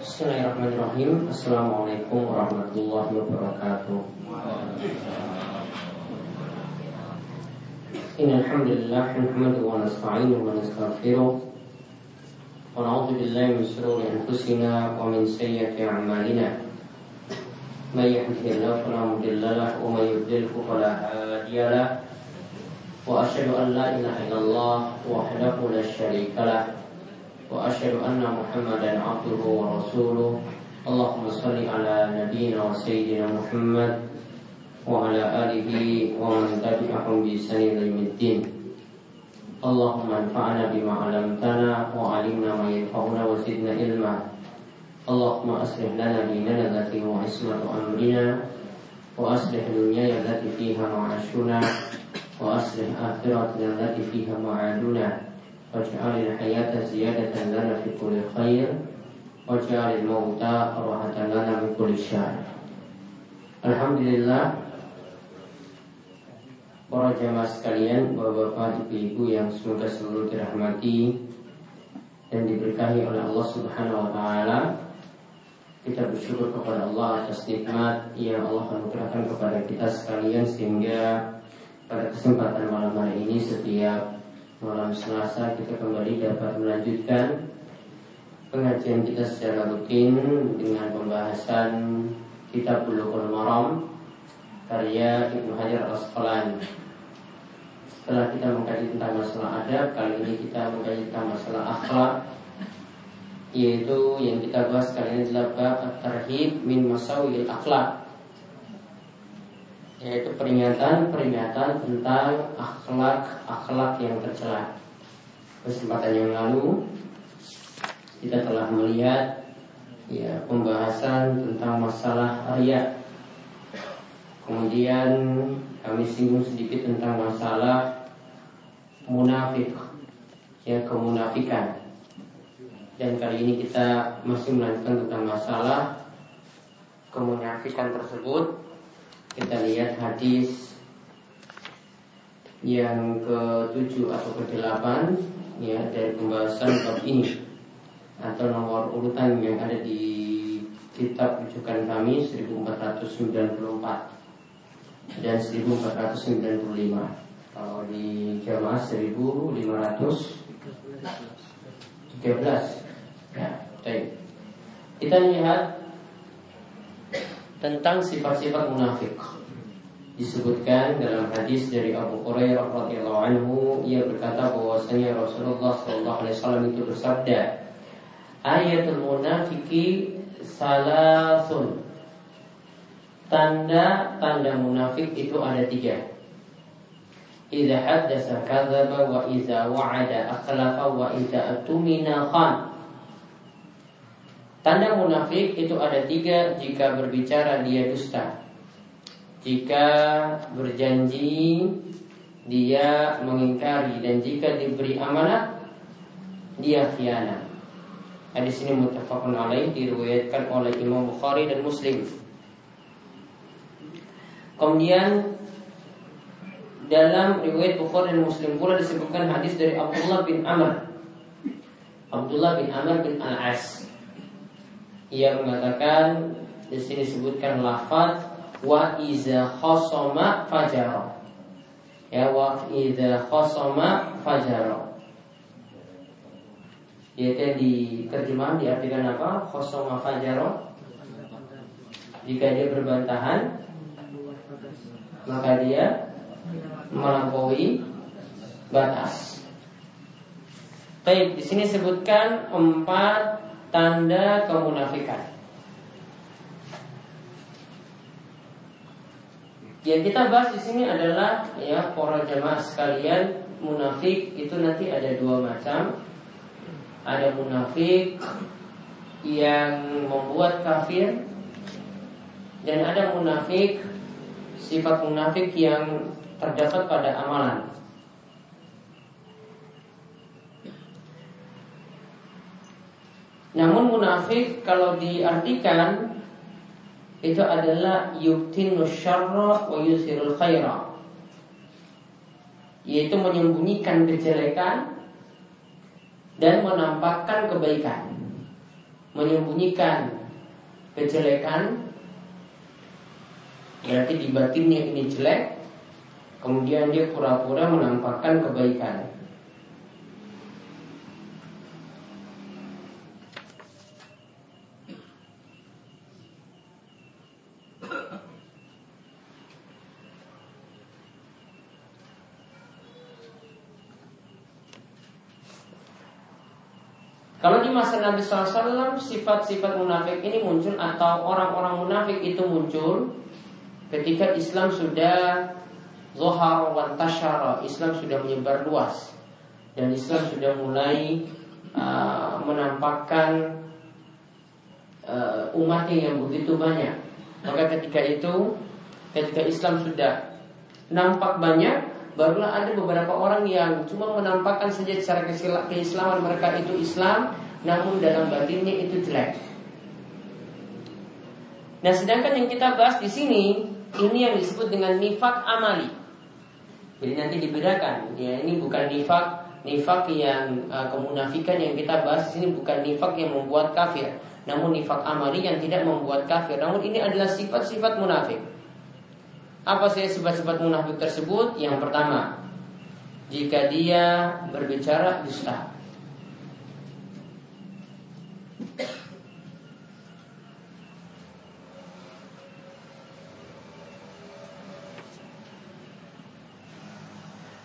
Bismillahirrahmanirrahim. Assalamualaikum warahmatullahi wabarakatuh. إن الحمد لله نحمده ونستعينه ونستغفره ونعوذ بالله من شرور أنفسنا ومن سيئة أعمالنا من يهده الله فلا مضل له ومن يضلله فلا هادي له وأشهد أن لا إله إلا الله وحده لا شريك له وأشهد أن محمدا عبده ورسوله. اللهم صل على نبينا وسيدنا محمد وعلى آله ومن تبعهم بإحسان يوم الدين. اللهم انفعنا بما علمتنا وعلمنا ما ينفعنا وزدنا علما. اللهم أصلح لنا ديننا التي هو عصمة أمرنا. وأصلح دنيانا التي فيها معاشنا. وأصلح آخرتنا التي فيها معادنا. واجعل الحياة زيادة لنا في كل خير واجعل الموت راحة لنا من كل شر Alhamdulillah Para jamaah sekalian Bapak-bapak, ibu-ibu yang semoga selalu dirahmati Dan diberkahi oleh Allah subhanahu wa ta'ala Kita bersyukur kepada Allah atas nikmat Yang Allah anugerahkan kepada kita sekalian Sehingga pada kesempatan malam hari ini setiap malam Selasa kita kembali dapat melanjutkan pengajian kita secara rutin dengan pembahasan kitab Bulughul Maram karya Ibnu Hajar Al-Asqalani. Setelah kita mengkaji tentang masalah adab, kali ini kita mengkaji tentang masalah akhlak yaitu yang kita bahas kali ini adalah bab at-tarhib min masawil akhlak yaitu peringatan-peringatan tentang akhlak-akhlak yang tercela. Kesempatan yang lalu kita telah melihat ya pembahasan tentang masalah ria. Kemudian kami singgung sedikit tentang masalah munafik, ya kemunafikan. Dan kali ini kita masih melanjutkan tentang masalah kemunafikan tersebut kita lihat hadis yang ke-7 atau ke-8 ya dari pembahasan bab ini atau nomor urutan yang ada di kitab rujukan kami 1494 dan 1495 kalau di jamaah 1513 ya baik. Kita lihat tentang sifat-sifat munafik. Disebutkan dalam hadis dari Abu Hurairah radhiyallahu anhu ia berkata bahwasanya Rasulullah sallallahu alaihi wasallam itu bersabda, "Ayatul munafiki salasun." Tanda-tanda munafik itu ada tiga. Idza haddasa kadzaba wa idza wa'ada akhlafa wa idza atumina khan. Tanda munafik itu ada tiga Jika berbicara dia dusta. Jika berjanji Dia mengingkari Dan jika diberi amanat Dia khianat. Hadis ini mutafakun alaih Diriwayatkan oleh Imam Bukhari dan Muslim. Kemudian Dalam riwayat Bukhari dan Muslim pula disebutkan hadis dari Abdullah bin Amr. Abdullah bin Amr bin Al-As ia mengatakan di sini disebutkan lafaz wa iza khosoma fajaro. Ya wa iza khosoma fajaro. Yaitu di terjemahan diartikan apa? Khosoma fajaro. Jika dia berbantahan maka dia melampaui batas. Baik, di sini sebutkan empat tanda kemunafikan. Yang kita bahas di sini adalah ya para jemaah sekalian munafik itu nanti ada dua macam. Ada munafik yang membuat kafir dan ada munafik sifat munafik yang terdapat pada amalan. Namun munafik kalau diartikan itu adalah yuktinu syarra wa yusirul khaira yaitu menyembunyikan kejelekan dan menampakkan kebaikan. menyembunyikan kejelekan berarti di batinnya ini jelek kemudian dia pura-pura menampakkan kebaikan Masa Nabi SAW sifat-sifat munafik ini muncul atau orang-orang munafik itu muncul ketika Islam sudah zohar wa tashara, Islam sudah menyebar luas dan Islam sudah mulai uh, menampakkan uh, umatnya yang begitu banyak. Maka ketika itu, ketika Islam sudah nampak banyak, barulah ada beberapa orang yang cuma menampakkan saja secara keislaman mereka itu Islam, namun dalam batinnya itu jelek. Nah, sedangkan yang kita bahas di sini ini yang disebut dengan nifak amali. Jadi nanti dibedakan, ya ini bukan nifak nifak yang uh, kemunafikan yang kita bahas di sini bukan nifak yang membuat kafir, namun nifak amali yang tidak membuat kafir. Namun ini adalah sifat-sifat munafik. Apa sih sifat-sifat munafik tersebut? Yang pertama, jika dia berbicara dusta.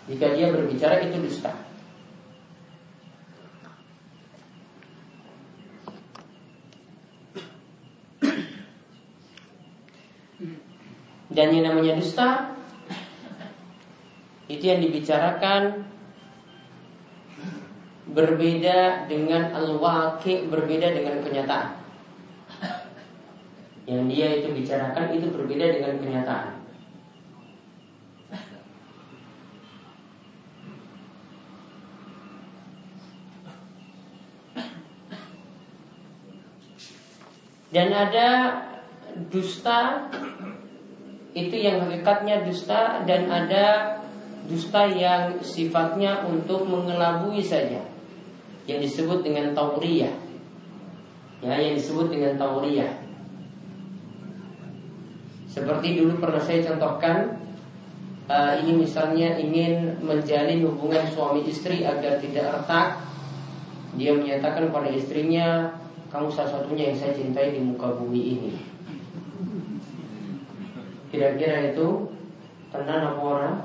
Jika dia berbicara itu dusta. Dan yang namanya dusta itu yang dibicarakan berbeda dengan al-waqi, berbeda dengan kenyataan. Yang dia itu bicarakan itu berbeda dengan kenyataan. Dan ada dusta itu yang hakikatnya dusta dan ada dusta yang sifatnya untuk mengelabui saja yang disebut dengan tauriyah ya yang disebut dengan tauriyah seperti dulu pernah saya contohkan uh, ini misalnya ingin menjalin hubungan suami istri agar tidak retak dia menyatakan pada istrinya kamu salah satunya yang saya cintai di muka bumi ini Kira-kira itu tenan apa orang?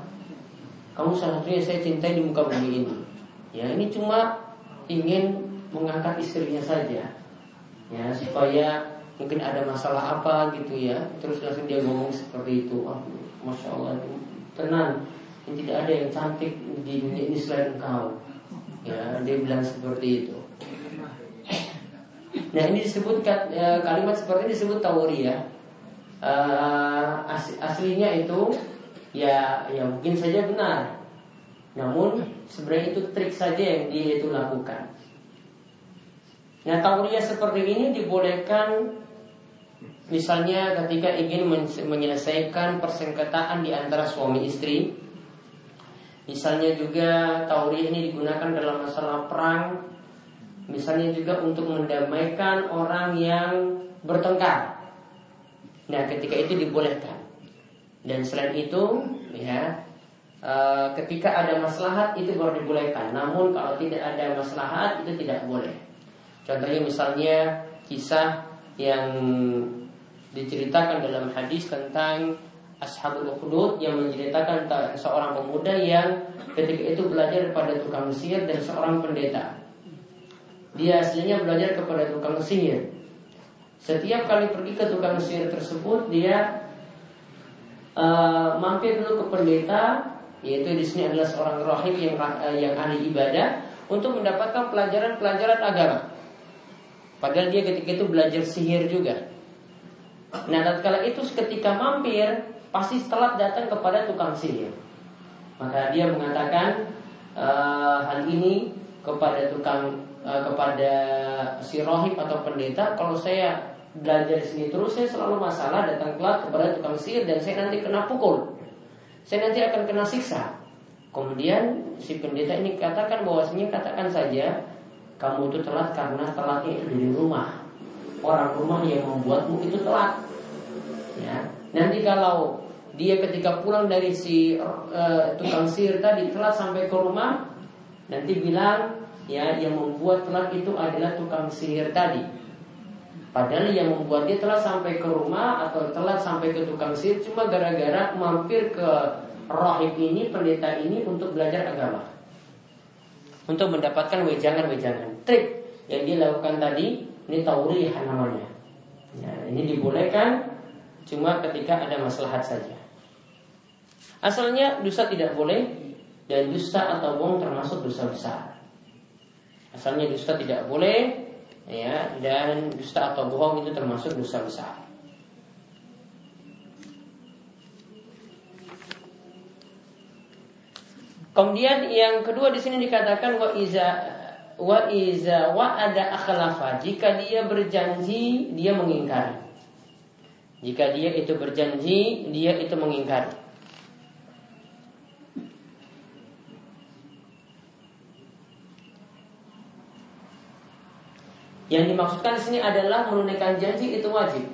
Kamu salah satunya saya cintai di muka bumi ini. Ya ini cuma ingin mengangkat istrinya saja. Ya supaya mungkin ada masalah apa gitu ya. Terus langsung dia ngomong seperti itu. Oh, masya Allah tenang. Ini tidak ada yang cantik di dunia ini selain engkau. Ya dia bilang seperti itu. Nah ini disebut ya, kalimat seperti ini disebut tawuri ya as, aslinya itu ya ya mungkin saja benar. Namun sebenarnya itu trik saja yang dia itu lakukan. Nah tauria seperti ini dibolehkan misalnya ketika ingin menyelesaikan persengketaan di antara suami istri. Misalnya juga tauria ini digunakan dalam masalah perang. Misalnya juga untuk mendamaikan orang yang bertengkar. Nah, ketika itu dibolehkan. Dan selain itu, ya, e, ketika ada maslahat itu baru dibolehkan. Namun kalau tidak ada maslahat itu tidak boleh. Contohnya misalnya kisah yang diceritakan dalam hadis tentang Ashabul Ukhdud yang menceritakan seorang pemuda yang ketika itu belajar kepada tukang sihir dan seorang pendeta. Dia aslinya belajar kepada tukang sihir setiap kali pergi ke tukang sihir tersebut dia uh, mampir dulu ke pendeta yaitu di sini adalah seorang rohib yang uh, yang ahli ibadah untuk mendapatkan pelajaran-pelajaran agama. Padahal dia ketika itu belajar sihir juga. Nah, tatkala itu ketika mampir pasti telat datang kepada tukang sihir. Maka dia mengatakan uh, hal ini kepada tukang uh, kepada si rohib atau pendeta kalau saya belajar di sini terus saya selalu masalah datang telat kepada tukang sihir dan saya nanti kena pukul. Saya nanti akan kena siksa. Kemudian si pendeta ini katakan bahwasanya katakan saja kamu itu telat karena telatnya itu dari rumah. orang rumah yang membuatmu itu telat. Ya. Nanti kalau dia ketika pulang dari si uh, tukang sihir tadi telat sampai ke rumah, nanti bilang ya yang membuat telat itu adalah tukang sihir tadi. Padahal yang membuat dia telat sampai ke rumah atau telat sampai ke tukang sihir cuma gara-gara mampir ke rohib ini, pendeta ini untuk belajar agama. Untuk mendapatkan wejangan-wejangan. Trik yang dia lakukan tadi, ini taurih namanya. Ya, ini dibolehkan cuma ketika ada maslahat saja. Asalnya dosa tidak boleh dan dusta atau bohong termasuk dosa besar. Asalnya dusta tidak boleh ya dan dusta atau bohong itu termasuk dosa besar. Kemudian yang kedua di sini dikatakan wa iza wa iza wa ada akhlafa jika dia berjanji dia mengingkari. Jika dia itu berjanji dia itu mengingkari. Yang dimaksudkan di sini adalah menunaikan janji itu wajib.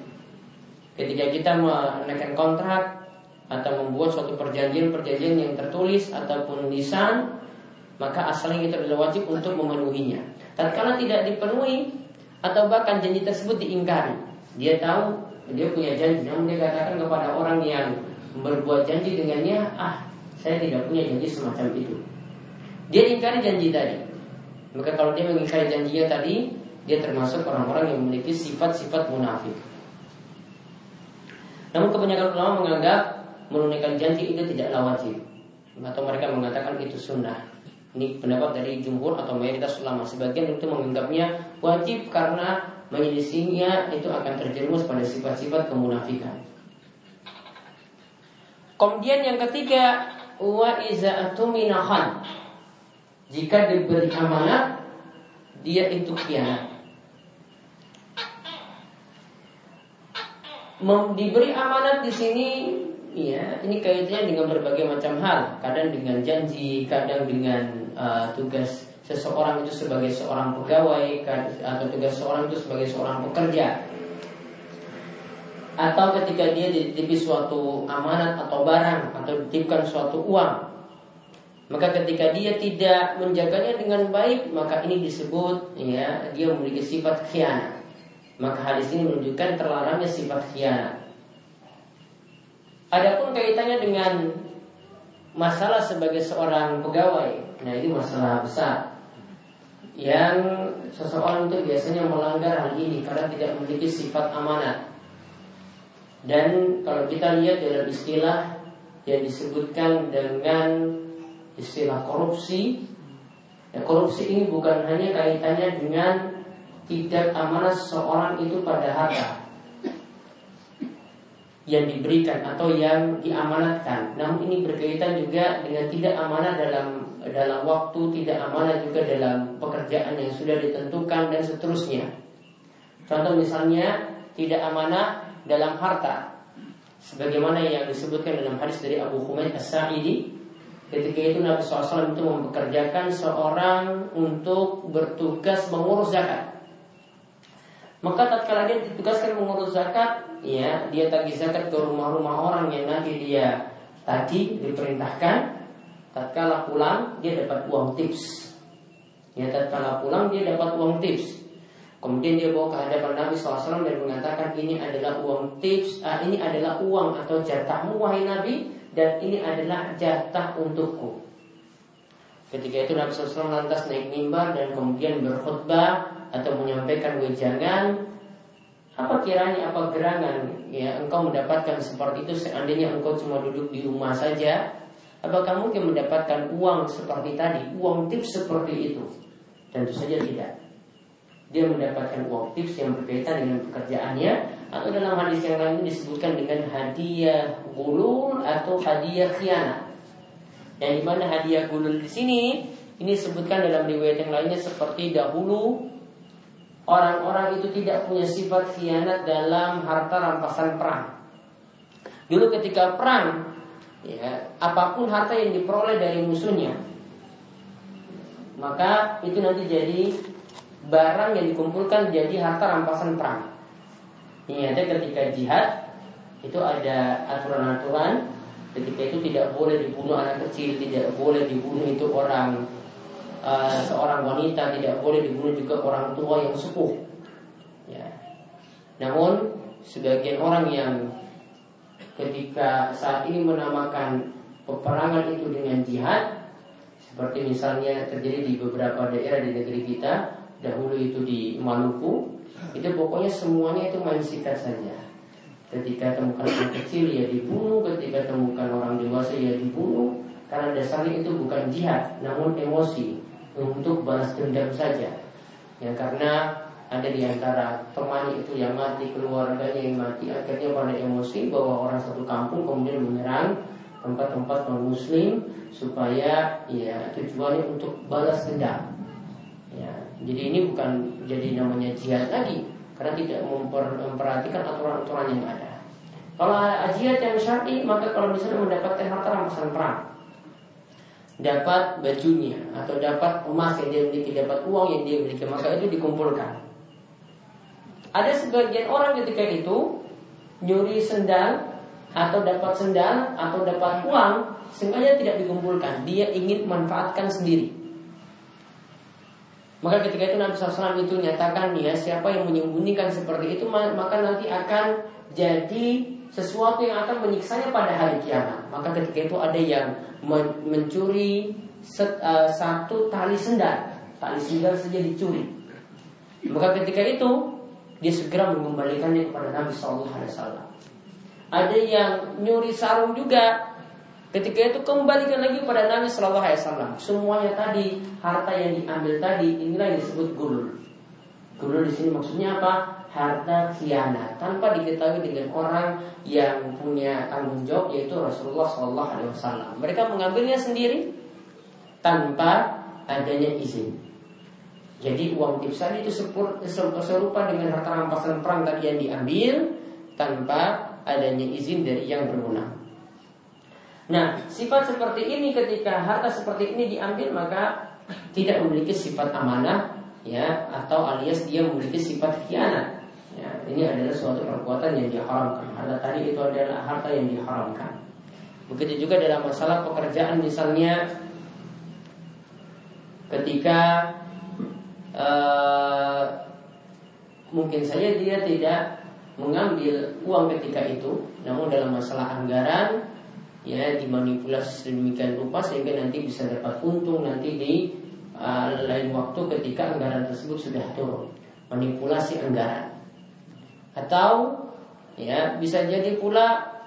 Ketika kita menunaikan kontrak atau membuat suatu perjanjian-perjanjian yang tertulis ataupun lisan, maka asalnya itu adalah wajib untuk memenuhinya. Tatkala tidak dipenuhi atau bahkan janji tersebut diingkari, dia tahu dia punya janji, namun dia katakan kepada orang yang berbuat janji dengannya, ah saya tidak punya janji semacam itu. Dia ingkari janji tadi. Maka kalau dia mengingkari janjinya tadi, dia termasuk orang-orang yang memiliki sifat-sifat munafik. Namun kebanyakan ulama menganggap menunaikan janji itu tidaklah wajib atau mereka mengatakan itu sunnah. Ini pendapat dari jumhur atau mayoritas ulama. Sebagian itu menganggapnya wajib karena menyelisihinya itu akan terjerumus pada sifat-sifat kemunafikan. Kemudian yang ketiga wa minahan. Jika diberi amanat dia itu khianat. Diberi amanat di sini ya ini kaitannya dengan berbagai macam hal. Kadang dengan janji kadang dengan uh, tugas seseorang itu sebagai seorang pegawai atau tugas seseorang itu sebagai seorang pekerja. Atau ketika dia dititipi suatu amanat atau barang atau dititipkan suatu uang. Maka ketika dia tidak menjaganya dengan baik maka ini disebut ya dia memiliki sifat khianat maka hadis ini menunjukkan terlarangnya sifat khianat. Adapun kaitannya dengan masalah sebagai seorang pegawai, nah ini masalah besar yang seseorang itu biasanya melanggar hal ini karena tidak memiliki sifat amanat. Dan kalau kita lihat dalam istilah yang disebutkan dengan istilah korupsi, ya, korupsi ini bukan hanya kaitannya dengan tidak amanah seorang itu pada harta yang diberikan atau yang diamanatkan. Namun ini berkaitan juga dengan tidak amanah dalam dalam waktu, tidak amanah juga dalam pekerjaan yang sudah ditentukan dan seterusnya. Contoh misalnya tidak amanah dalam harta. Sebagaimana yang disebutkan dalam hadis dari Abu Humaid As-Sa'idi Ketika itu Nabi SAW itu mempekerjakan seorang untuk bertugas mengurus zakat maka tatkala dia ditugaskan mengurus zakat, ya dia tagih zakat ke rumah-rumah orang yang nanti dia tadi diperintahkan. Tatkala pulang dia dapat uang tips. Ya tatkala pulang dia dapat uang tips. Kemudian dia bawa ke hadapan Nabi SAW dan mengatakan ini adalah uang tips, ah, ini adalah uang atau jatahmu wahai Nabi dan ini adalah jatah untukku. Ketika itu Nabi SAW lantas naik mimbar dan kemudian berkhutbah atau menyampaikan wejangan apa kiranya apa gerangan ya engkau mendapatkan seperti itu seandainya engkau cuma duduk di rumah saja apakah mungkin mendapatkan uang seperti tadi uang tips seperti itu? Tentu saja tidak. Dia mendapatkan uang tips yang berkaitan dengan pekerjaannya atau dalam hadis yang lain disebutkan dengan hadiah gulul atau hadiah khianat. Yang di mana hadiah gulul di sini ini disebutkan dalam riwayat yang lainnya seperti dahulu orang-orang itu tidak punya sifat khianat dalam harta rampasan perang. Dulu ketika perang, ya, apa pun harta yang diperoleh dari musuhnya, maka itu nanti jadi barang yang dikumpulkan jadi harta rampasan perang. Ini ada ketika jihad itu ada aturan-aturan ketika itu tidak boleh dibunuh anak kecil, tidak boleh dibunuh itu orang uh, seorang wanita, tidak boleh dibunuh juga orang tua yang sepuh. Ya. Namun sebagian orang yang ketika saat ini menamakan peperangan itu dengan jihad seperti misalnya terjadi di beberapa daerah di negeri kita dahulu itu di Maluku itu pokoknya semuanya itu main sikat saja. Ketika temukan anak kecil ya dibunuh, ketika temukan orang dewasa ya dibunuh. Karena dasarnya itu bukan jihad, namun emosi untuk balas dendam saja. Ya karena ada di antara teman itu yang mati, keluarganya yang mati, akhirnya pada emosi bahwa orang satu kampung kemudian menyerang tempat-tempat non muslim supaya ya tujuannya untuk balas dendam. Ya, jadi ini bukan jadi namanya jihad lagi karena tidak memper, memperhatikan aturan-aturan yang ada. Kalau jihad yang syar'i, maka kalau misalnya mendapatkan harta rampasan perang, dapat bajunya atau dapat emas yang dia miliki, dapat uang yang dia miliki, maka itu dikumpulkan. Ada sebagian orang ketika itu nyuri sendal atau dapat sendal atau dapat uang sengaja tidak dikumpulkan. Dia ingin manfaatkan sendiri. Maka ketika itu Nabi SAW itu nyatakan ya siapa yang menyembunyikan seperti itu maka nanti akan jadi sesuatu yang akan menyiksanya pada hari kiamat. Maka ketika itu ada yang mencuri set, uh, satu tali sendal, tali sendal saja dicuri. Maka ketika itu dia segera mengembalikannya kepada Nabi SAW. Ada yang nyuri sarung juga, Ketika itu kembalikan lagi pada Nabi Shallallahu Alaihi Wasallam. Semuanya tadi harta yang diambil tadi inilah yang disebut gulul. Gulul di sini maksudnya apa? Harta khianat tanpa diketahui dengan orang yang punya tanggung jawab yaitu Rasulullah Shallallahu Alaihi Wasallam. Mereka mengambilnya sendiri tanpa adanya izin. Jadi uang tipsan itu serupa dengan harta rampasan perang tadi yang diambil tanpa adanya izin dari yang berwenang. Nah, sifat seperti ini ketika harta seperti ini diambil maka tidak memiliki sifat amanah ya atau alias dia memiliki sifat khianat. Ini adalah suatu perbuatan yang diharamkan. Harta tadi itu adalah harta yang diharamkan. Begitu juga dalam masalah pekerjaan misalnya ketika uh, mungkin saja dia tidak mengambil uang ketika itu, namun dalam masalah anggaran ya dimanipulasi sedemikian rupa sehingga nanti bisa dapat untung nanti di uh, lain waktu ketika anggaran tersebut sudah turun manipulasi anggaran atau ya bisa jadi pula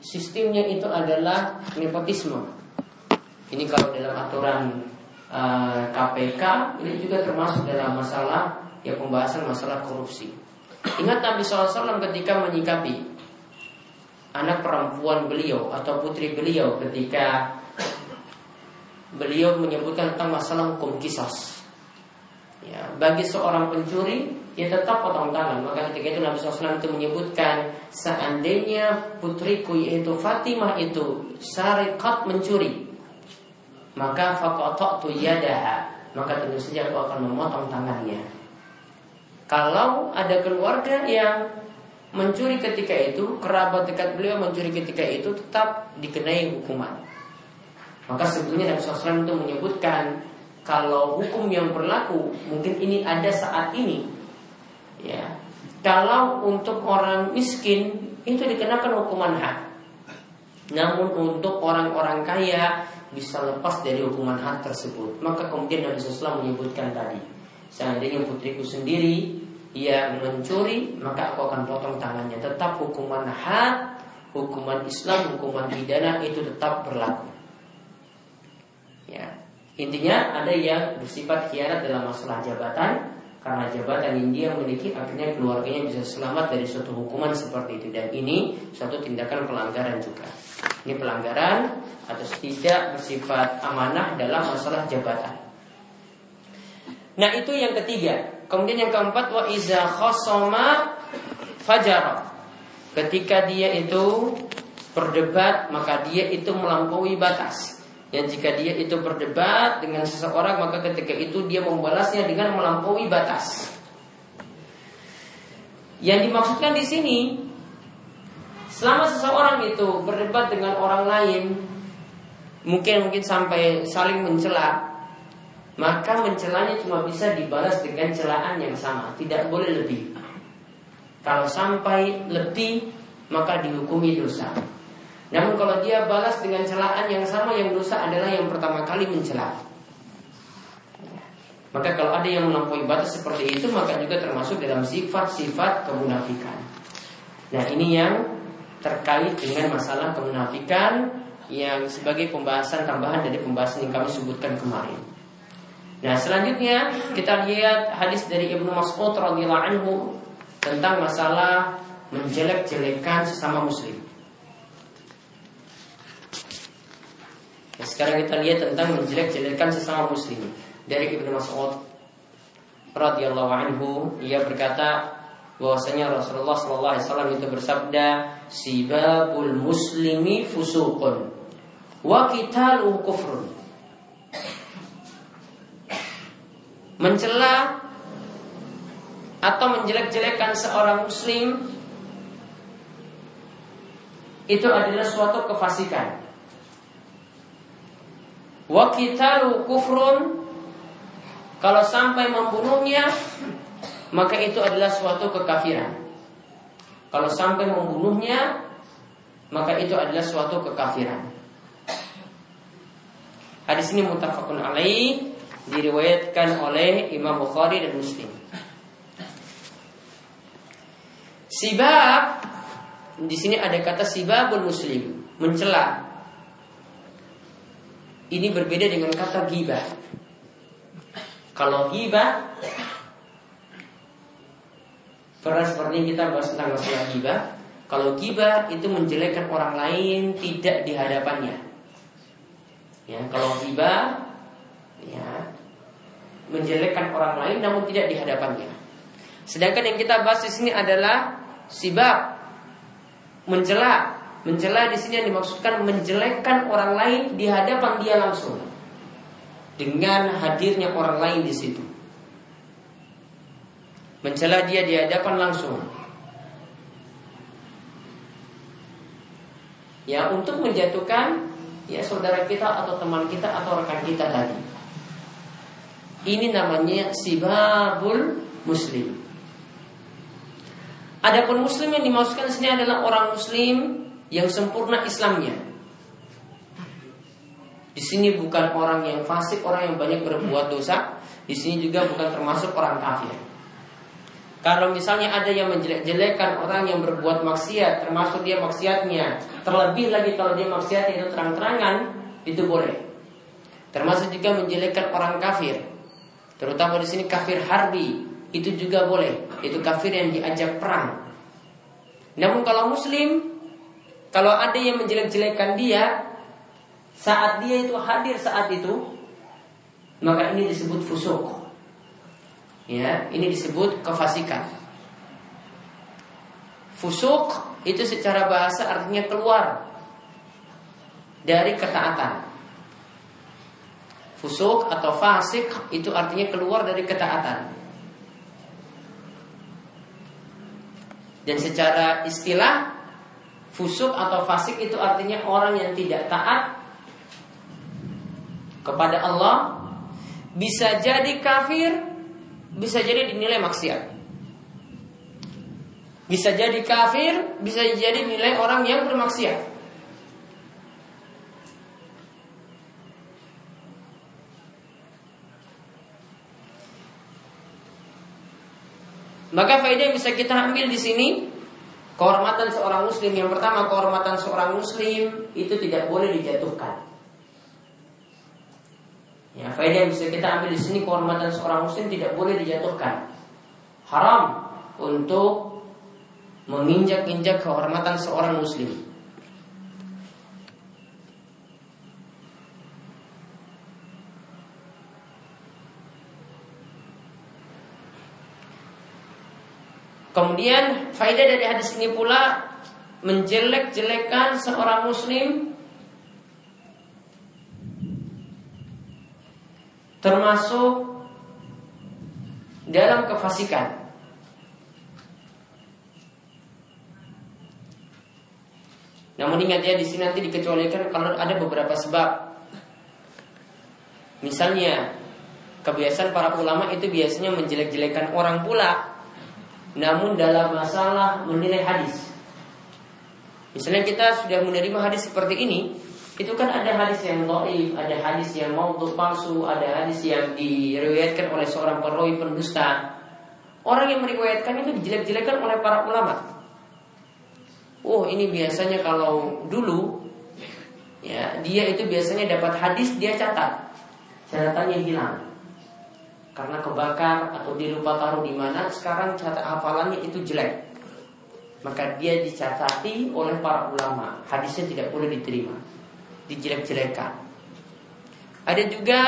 sistemnya itu adalah nepotisme ini kalau dalam aturan uh, KPK ini juga termasuk dalam masalah ya pembahasan masalah korupsi ingat Nabi SAW ketika menyikapi anak perempuan beliau atau putri beliau ketika beliau menyebutkan tentang masalah hukum kisos. Ya, bagi seorang pencuri dia tetap potong tangan. Maka ketika itu Nabi SAW itu menyebutkan seandainya putriku yaitu Fatimah itu syarikat mencuri, maka tu yadaha, maka tentu saja aku akan memotong tangannya. Kalau ada keluarga yang mencuri ketika itu, kerabat dekat beliau mencuri ketika itu tetap dikenai hukuman. Maka sebetulnya Nabi SAW itu menyebutkan kalau hukum yang berlaku mungkin ini ada saat ini. Ya. Kalau untuk orang miskin itu dikenakan hukuman hak. Namun untuk orang-orang kaya bisa lepas dari hukuman hak tersebut. Maka kemudian Nabi SAW menyebutkan tadi, seandainya putriku sendiri ia mencuri maka aku akan potong tangannya tetap hukuman had hukuman Islam hukuman pidana itu tetap berlaku ya intinya ada yang bersifat khianat dalam masalah jabatan karena jabatan yang dia miliki akhirnya keluarganya bisa selamat dari suatu hukuman seperti itu dan ini suatu tindakan pelanggaran juga ini pelanggaran atau tidak bersifat amanah dalam masalah jabatan nah itu yang ketiga Kemudian yang keempat wa iza khosoma fajar. Ketika dia itu berdebat maka dia itu melampaui batas. Dan jika dia itu berdebat dengan seseorang maka ketika itu dia membalasnya dengan melampaui batas. Yang dimaksudkan di sini selama seseorang itu berdebat dengan orang lain mungkin mungkin sampai saling mencela maka mencelanya cuma bisa dibalas dengan celaan yang sama, tidak boleh lebih. Kalau sampai lebih maka dihukumi dosa. Namun kalau dia balas dengan celaan yang sama yang dosa adalah yang pertama kali mencela. Maka kalau ada yang melampaui batas seperti itu maka juga termasuk dalam sifat-sifat kemunafikan. Nah ini yang terkait dengan masalah kemunafikan yang sebagai pembahasan tambahan dari pembahasan yang kami sebutkan kemarin. Nah selanjutnya kita lihat hadis dari Ibnu Mas'ud radhiyallahu anhu tentang masalah menjelek-jelekan sesama muslim. Nah, sekarang kita lihat tentang menjelek-jelekan sesama muslim dari Ibnu Mas'ud radhiyallahu anhu ia berkata bahwasanya Rasulullah sallallahu alaihi wasallam itu bersabda sibabul muslimi fusuqun wa qitalu kufrun mencela atau menjelek-jelekan seorang muslim itu adalah suatu kefasikan. Wa qitalu kufrun kalau sampai membunuhnya maka itu adalah suatu kekafiran. Kalau sampai membunuhnya maka itu adalah suatu kekafiran. Hadis ini mutafakun alaih diriwayatkan oleh Imam Bukhari dan Muslim. Sibab di sini ada kata sibabul muslim, mencela. Ini berbeda dengan kata gibah. Kalau gibah Pernah seperti kita bahas tentang masalah gibah Kalau gibah itu menjelekkan orang lain tidak di hadapannya Ya, kalau gibah ya, menjelekkan orang lain namun tidak di hadapannya. Sedangkan yang kita bahas di sini adalah sibab mencela. Mencela di sini yang dimaksudkan menjelekkan orang lain di hadapan dia langsung. Dengan hadirnya orang lain di situ. Mencela dia di hadapan langsung. Ya, untuk menjatuhkan ya saudara kita atau teman kita atau rekan kita tadi. Ini namanya sibabul muslim. Adapun muslim yang dimaksudkan di sini adalah orang muslim yang sempurna Islamnya. Di sini bukan orang yang fasik, orang yang banyak berbuat dosa. Di sini juga bukan termasuk orang kafir. Kalau misalnya ada yang menjelek-jelekan orang yang berbuat maksiat, termasuk dia maksiatnya, terlebih lagi kalau dia maksiat itu terang-terangan, itu boleh. Termasuk juga menjelekkan orang kafir, terutama di sini kafir harbi, itu juga boleh. Itu kafir yang diajak perang. Namun kalau muslim, kalau ada yang menjelek-jelekan dia, saat dia itu hadir saat itu, maka ini disebut fusuk. Ya, ini disebut kefasikan. Fusuk itu secara bahasa artinya keluar dari ketaatan. Fusuk atau fasik itu artinya keluar dari ketaatan. Dan secara istilah Fusuk atau fasik itu artinya orang yang tidak taat kepada Allah bisa jadi kafir, bisa jadi dinilai maksiat. Bisa jadi kafir, bisa jadi nilai orang yang bermaksiat. Maka faedah yang bisa kita ambil di sini kehormatan seorang muslim yang pertama kehormatan seorang muslim itu tidak boleh dijatuhkan. Ya, faedah bisa kita ambil di sini kehormatan seorang muslim tidak boleh dijatuhkan. Haram untuk menginjak-injak kehormatan seorang muslim. Kemudian faedah dari hadis ini pula menjelek-jelekan seorang muslim termasuk dalam kefasikan. Namun ingat ya di sini nanti dikecualikan kalau ada beberapa sebab. Misalnya kebiasaan para ulama itu biasanya menjelek-jelekan orang pula namun dalam masalah menilai hadis. Misalnya kita sudah menerima hadis seperti ini, itu kan ada hadis yang dhaif, ada hadis yang maudhu palsu, ada hadis yang diriwayatkan oleh seorang perawi pendusta. Orang yang meriwayatkan itu dijelek-jelekan oleh para ulama. Oh ini biasanya kalau dulu ya dia itu biasanya dapat hadis dia catat catatannya hilang karena kebakar atau dia lupa taruh di mana sekarang catat hafalannya itu jelek. Maka dia dicatati oleh para ulama. Hadisnya tidak boleh diterima. Dijelek-jelekan. Ada juga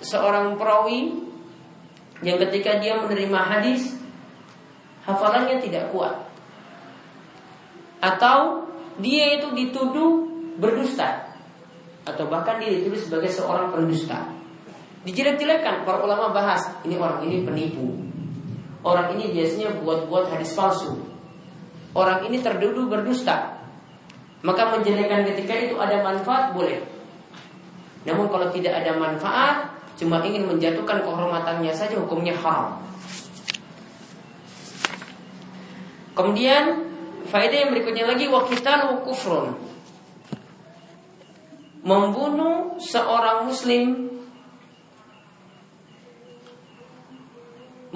seorang perawi yang ketika dia menerima hadis hafalannya tidak kuat. Atau dia itu dituduh berdusta. Atau bahkan dia dituduh sebagai seorang pendusta. Dijelek-jelekan para ulama bahas ini orang ini penipu. Orang ini biasanya buat-buat hadis palsu. Orang ini terduduh berdusta. Maka menjelekkan ketika itu ada manfaat boleh. Namun kalau tidak ada manfaat, cuma ingin menjatuhkan kehormatannya saja hukumnya haram. Kemudian Faedah yang berikutnya lagi wakitalu kufrun. Membunuh seorang muslim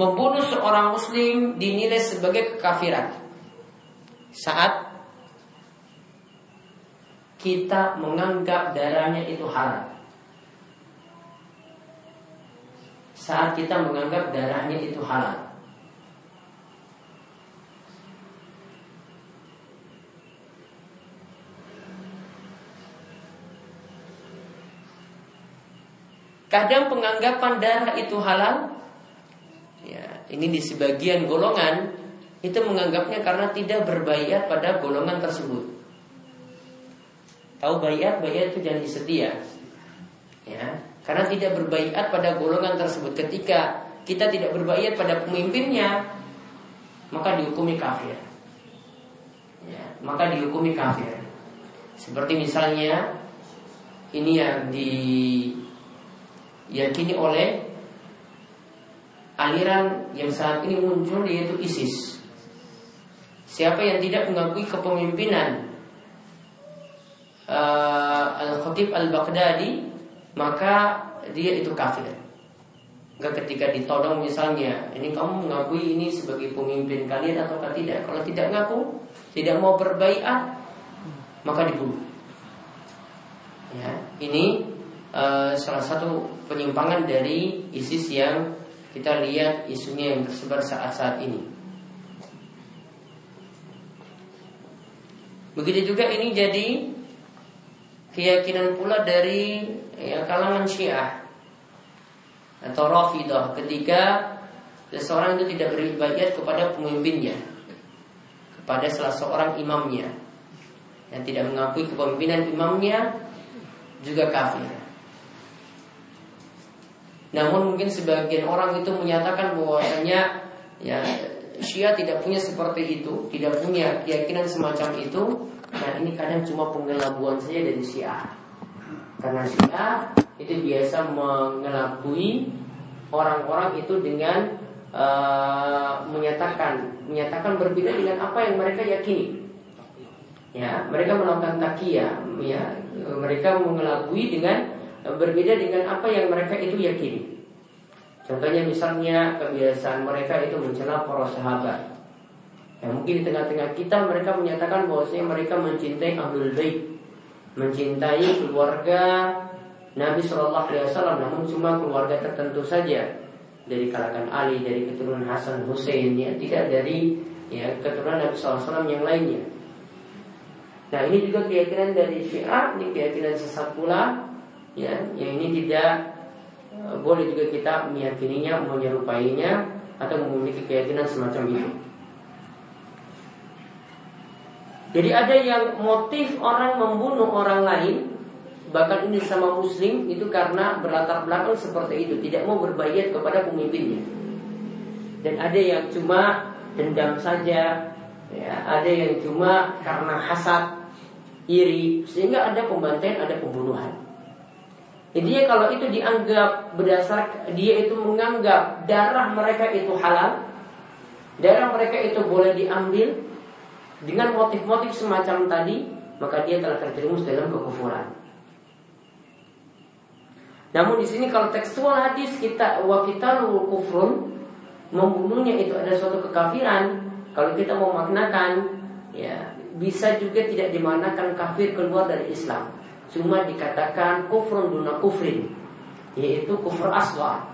membunuh seorang muslim dinilai sebagai kekafiran. Saat kita menganggap darahnya itu haram. Saat kita menganggap darahnya itu halal. Kadang penganggapan darah itu halal. Ini di sebagian golongan itu menganggapnya karena tidak berbaiat pada golongan tersebut. Tahu bayat, bayat itu janji setia. Ya, karena tidak berbaiat pada golongan tersebut. Ketika kita tidak berbaiat pada pemimpinnya, maka dihukumi kafir. Ya, maka dihukumi kafir. Seperti misalnya ini yang di diyakini oleh aliran yang saat ini muncul yaitu ISIS. Siapa yang tidak mengakui kepemimpinan uh, Al-Khatib Al-Baghdadi maka dia itu kafir. Enggak ketika ditodong misalnya, ini kamu mengakui ini sebagai pemimpin kalian atau tidak? Kalau tidak ngaku, tidak mau berbaikat, maka dibunuh. Ya, ini uh, salah satu penyimpangan dari ISIS yang kita lihat isunya yang tersebar saat-saat ini. Begitu juga ini jadi keyakinan pula dari ya, kalangan Syiah atau Rafidah ketika seseorang itu tidak beribadat kepada pemimpinnya, kepada salah seorang imamnya yang tidak mengakui kepemimpinan imamnya juga kafir. Namun mungkin sebagian orang itu menyatakan bahwasanya ya Syiah tidak punya seperti itu, tidak punya keyakinan semacam itu. Nah ini kadang cuma pengelabuan saja dari Syiah. Karena Syiah itu biasa mengelabui orang-orang itu dengan uh, menyatakan menyatakan berbeda dengan apa yang mereka yakini. Ya, mereka melakukan takia, ya, mereka mengelabui dengan berbeda dengan apa yang mereka itu yakini. Contohnya misalnya kebiasaan mereka itu mencela para sahabat. Ya, mungkin di tengah-tengah kita mereka menyatakan bahwasanya mereka mencintai ahlul bait, mencintai keluarga Nabi Shallallahu Alaihi Wasallam, namun cuma keluarga tertentu saja dari kalangan Ali, dari keturunan Hasan Hussein, ya tidak dari ya keturunan Nabi Wasallam yang lainnya. Nah ini juga keyakinan dari Syiah, ini keyakinan sesat pula ya yang ini tidak uh, boleh juga kita meyakininya menyerupainya atau memiliki keyakinan semacam itu jadi ada yang motif orang membunuh orang lain bahkan ini sama muslim itu karena berlatar belakang seperti itu tidak mau berbayat kepada pemimpinnya dan ada yang cuma dendam saja ya, ada yang cuma karena hasad iri, sehingga ada pembantaian, ada pembunuhan. Jadi kalau itu dianggap berdasar dia itu menganggap darah mereka itu halal, darah mereka itu boleh diambil dengan motif-motif semacam tadi, maka dia telah terjerumus dalam kekufuran. Namun di sini kalau tekstual hadis kita wa kita kufrun membunuhnya itu ada suatu kekafiran. Kalau kita mau maknakan ya bisa juga tidak dimaknakan kafir keluar dari Islam. Cuma dikatakan kufrun duna kufrin yaitu kufur aswa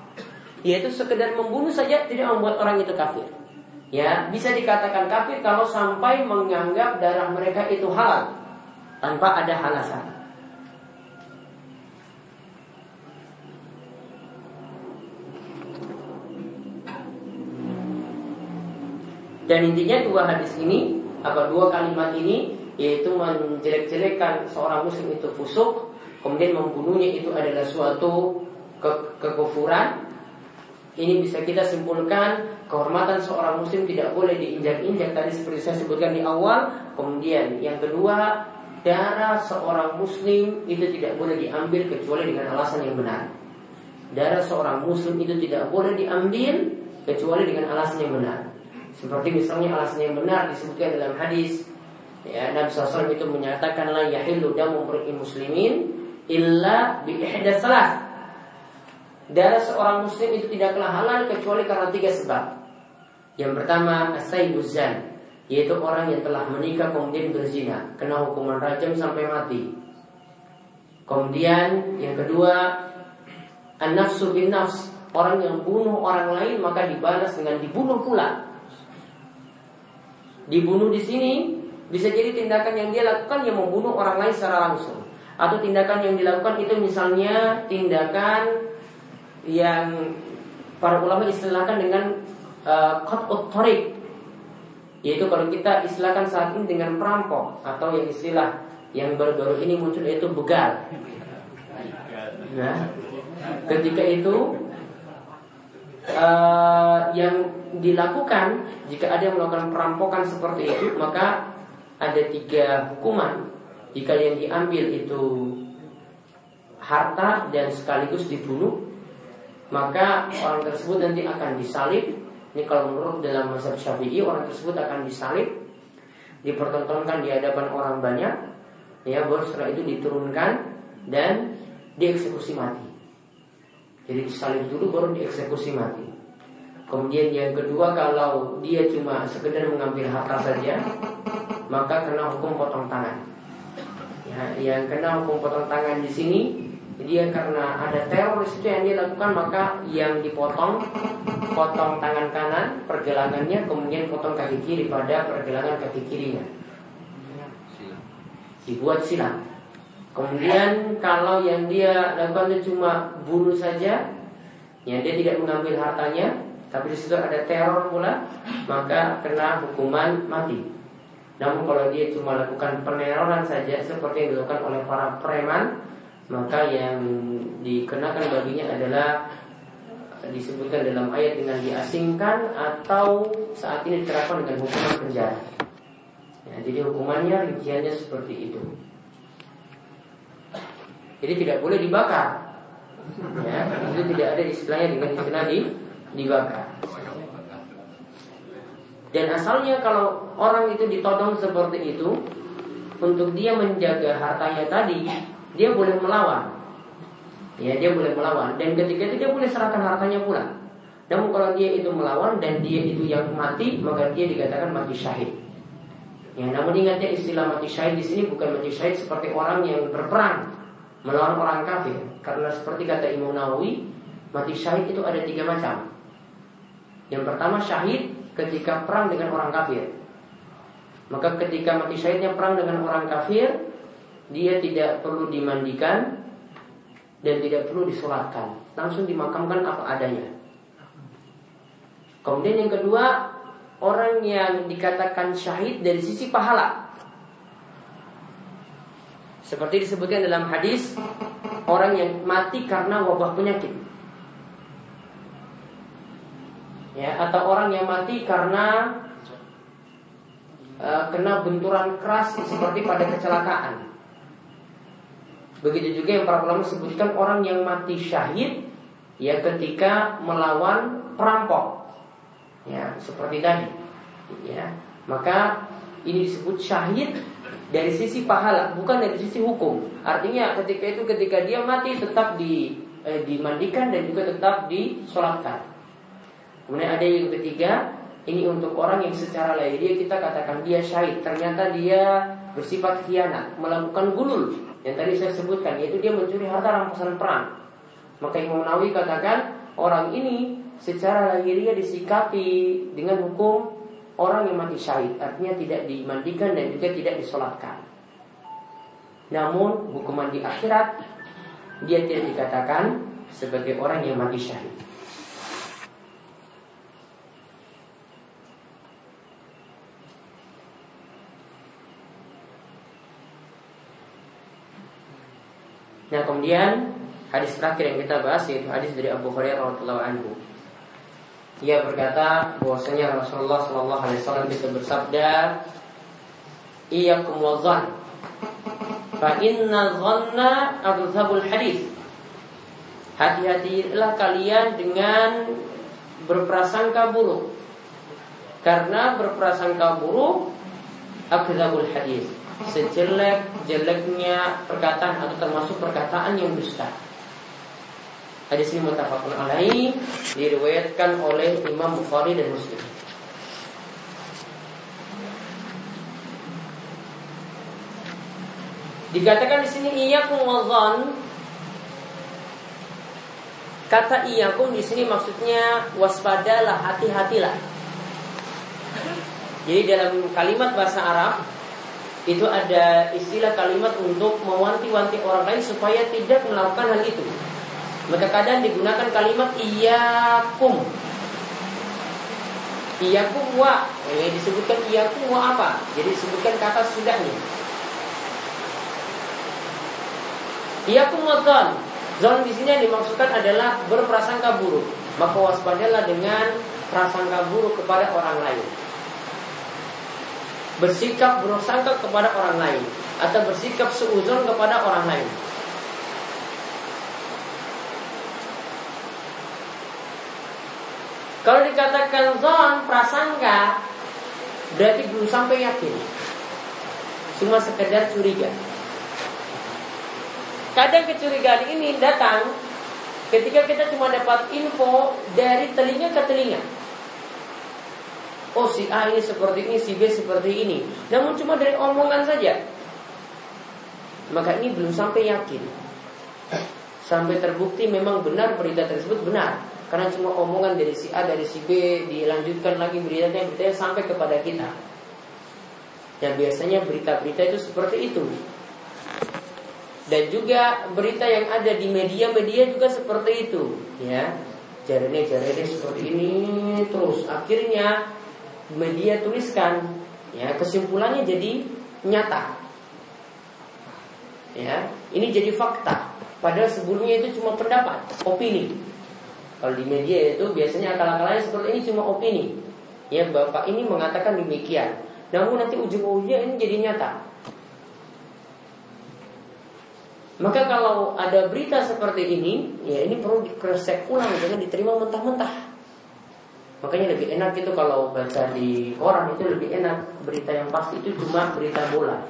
yaitu sekedar membunuh saja tidak membuat orang itu kafir. Ya, bisa dikatakan kafir kalau sampai menganggap darah mereka itu halal tanpa ada alasan. Dan intinya dua hadis ini atau dua kalimat ini yaitu menjelek-jelekkan seorang muslim itu fusuk, kemudian membunuhnya itu adalah suatu ke kekufuran. Ini bisa kita simpulkan kehormatan seorang muslim tidak boleh diinjak-injak tadi seperti saya sebutkan di awal. Kemudian yang kedua, darah seorang muslim itu tidak boleh diambil kecuali dengan alasan yang benar. Darah seorang muslim itu tidak boleh diambil kecuali dengan alasan yang benar. Seperti misalnya alasan yang benar disebutkan dalam hadis ya, Nabi SAW itu menyatakan la yahillu damu muslimin illa bi salah. Darah seorang muslim itu tidaklah halal kecuali karena tiga sebab. Yang pertama asaibuzan yaitu orang yang telah menikah kemudian berzina kena hukuman rajam sampai mati. Kemudian yang kedua an-nafsu bin nafs orang yang bunuh orang lain maka dibalas dengan dibunuh pula dibunuh di sini bisa jadi tindakan yang dia lakukan yang membunuh orang lain secara langsung atau tindakan yang dilakukan itu misalnya tindakan yang para ulama istilahkan dengan uh, yaitu kalau kita istilahkan saat ini dengan perampok atau yang istilah yang baru-baru ini muncul yaitu begal. Nah, ketika itu uh, yang dilakukan jika ada yang melakukan perampokan seperti itu maka ada tiga hukuman. Jika yang diambil itu harta dan sekaligus dibunuh maka orang tersebut nanti akan disalib. Ini kalau menurut dalam masa syafi'i orang tersebut akan disalib dipertontonkan di hadapan orang banyak ya baru setelah itu diturunkan dan dieksekusi mati. Jadi disalib dulu baru dieksekusi mati. Kemudian yang kedua kalau dia cuma sekedar mengambil harta saja, maka kena hukum potong tangan. Ya, yang kena hukum potong tangan di sini dia karena ada teror itu yang dia lakukan maka yang dipotong potong tangan kanan pergelangannya kemudian potong kaki kiri pada pergelangan kaki kirinya dibuat silang Kemudian kalau yang dia lakukan itu cuma bunuh saja, ya dia tidak mengambil hartanya, tapi di situ ada teror pula, maka kena hukuman mati. Namun kalau dia cuma lakukan peneroran saja seperti yang dilakukan oleh para preman, maka yang dikenakan baginya adalah disebutkan dalam ayat dengan diasingkan atau saat ini diterapkan dengan hukuman penjara. Ya, jadi hukumannya rinciannya seperti itu. Jadi tidak boleh dibakar. Ya, itu tidak ada istilahnya dengan istilah di dibakar. Dan asalnya kalau orang itu ditodong seperti itu untuk dia menjaga hartanya tadi, dia boleh melawan. Ya, dia boleh melawan dan ketika itu dia boleh serahkan hartanya pula. Namun kalau dia itu melawan dan dia itu yang mati, maka dia dikatakan mati syahid. Ya, namun ingatnya istilah mati syahid di sini bukan mati syahid seperti orang yang berperang melawan orang kafir. Karena seperti kata Imam Nawawi, mati syahid itu ada tiga macam. Yang pertama syahid ketika perang dengan orang kafir. Maka ketika mati syahidnya perang dengan orang kafir, dia tidak perlu dimandikan dan tidak perlu disolatkan, langsung dimakamkan apa adanya. Kemudian yang kedua, orang yang dikatakan syahid dari sisi pahala. Seperti disebutkan dalam hadis orang yang mati karena wabah penyakit. Ya, atau orang yang mati karena uh, kena benturan keras seperti pada kecelakaan. Begitu juga yang para ulama sebutkan orang yang mati syahid ya ketika melawan perampok. Ya, seperti tadi. Ya, maka ini disebut syahid dari sisi pahala, bukan dari sisi hukum. Artinya ketika itu ketika dia mati tetap di eh, dimandikan dan juga tetap disolatkan. Kemudian ada yang ketiga, ini untuk orang yang secara lahiriah kita katakan dia syahid, ternyata dia bersifat khianat, melakukan gulul yang tadi saya sebutkan, yaitu dia mencuri harta rampasan perang. Maka Imam Nawawi katakan orang ini secara lahiriah disikapi dengan hukum orang yang mati syahid, artinya tidak dimandikan dan juga tidak disolatkan. Namun hukuman di akhirat dia tidak dikatakan sebagai orang yang mati syahid. Nah kemudian hadis terakhir yang kita bahas yaitu hadis dari Abu Hurairah radhiyallahu anhu. Ia berkata bahwasanya Rasulullah Shallallahu Alaihi Wasallam itu bersabda, "Iya kumwazan, fa inna dhanna adzhabul hadis." Hati-hatilah kalian dengan berprasangka buruk. Karena berprasangka buruk akdzabul hadis sejelek-jeleknya perkataan atau termasuk perkataan yang dusta. Hadis ini mutafakun alaih diriwayatkan oleh Imam Bukhari dan Muslim. Dikatakan di sini iyakum wadzan Kata iyakum di sini maksudnya waspadalah, hati-hatilah. Jadi dalam kalimat bahasa Arab itu ada istilah kalimat untuk mewanti-wanti orang lain supaya tidak melakukan hal itu. Maka kadang digunakan kalimat iyakum. Iyakum wa. Yang disebutkan iyakum wa apa? Jadi disebutkan kata sudahnya. Iyakum wa zon. Zon di sini yang dimaksudkan adalah berprasangka buruk. Maka waspadalah dengan prasangka buruk kepada orang lain bersikap buruk kepada orang lain atau bersikap seuzon kepada orang lain. Kalau dikatakan zon prasangka berarti belum sampai yakin. Cuma sekedar curiga. Kadang kecurigaan ini datang ketika kita cuma dapat info dari telinga ke telinga. Oh si A ini seperti ini, si B seperti ini. Namun cuma dari omongan saja. Maka ini belum sampai yakin. Sampai terbukti memang benar berita tersebut benar. Karena cuma omongan dari si A, dari si B dilanjutkan lagi beritanya, beritanya sampai kepada kita. Dan biasanya berita-berita itu seperti itu. Dan juga berita yang ada di media-media juga seperti itu, ya. Jarene jarene seperti ini terus akhirnya media tuliskan ya kesimpulannya jadi nyata. Ya ini jadi fakta. Padahal sebelumnya itu cuma pendapat opini. Kalau di media itu biasanya akal-akalanya seperti ini cuma opini. Ya bapak ini mengatakan demikian. Namun nanti ujung-ujungnya ini jadi nyata. Maka kalau ada berita seperti ini, ya ini perlu dikresek ulang, jangan diterima mentah-mentah. Makanya lebih enak itu kalau baca di koran itu lebih enak berita yang pasti itu cuma berita bola.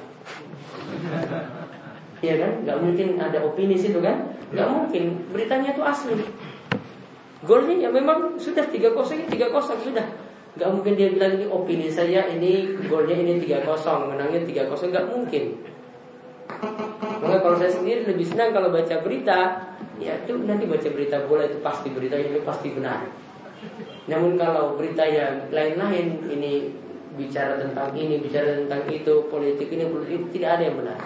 Iya kan? Gak mungkin ada opini situ kan? Gak mungkin. Beritanya itu asli. Golnya ya memang sudah tiga kosong tiga kosong sudah. Gak mungkin dia bilang ini opini saya ini golnya ini tiga kosong menangnya tiga kosong gak mungkin. Maka kalau saya sendiri lebih senang kalau baca berita, ya itu nanti baca berita bola itu pasti berita itu pasti benar. Namun kalau berita yang lain-lain ini bicara tentang ini, bicara tentang itu, politik ini, politik itu, tidak ada yang benar.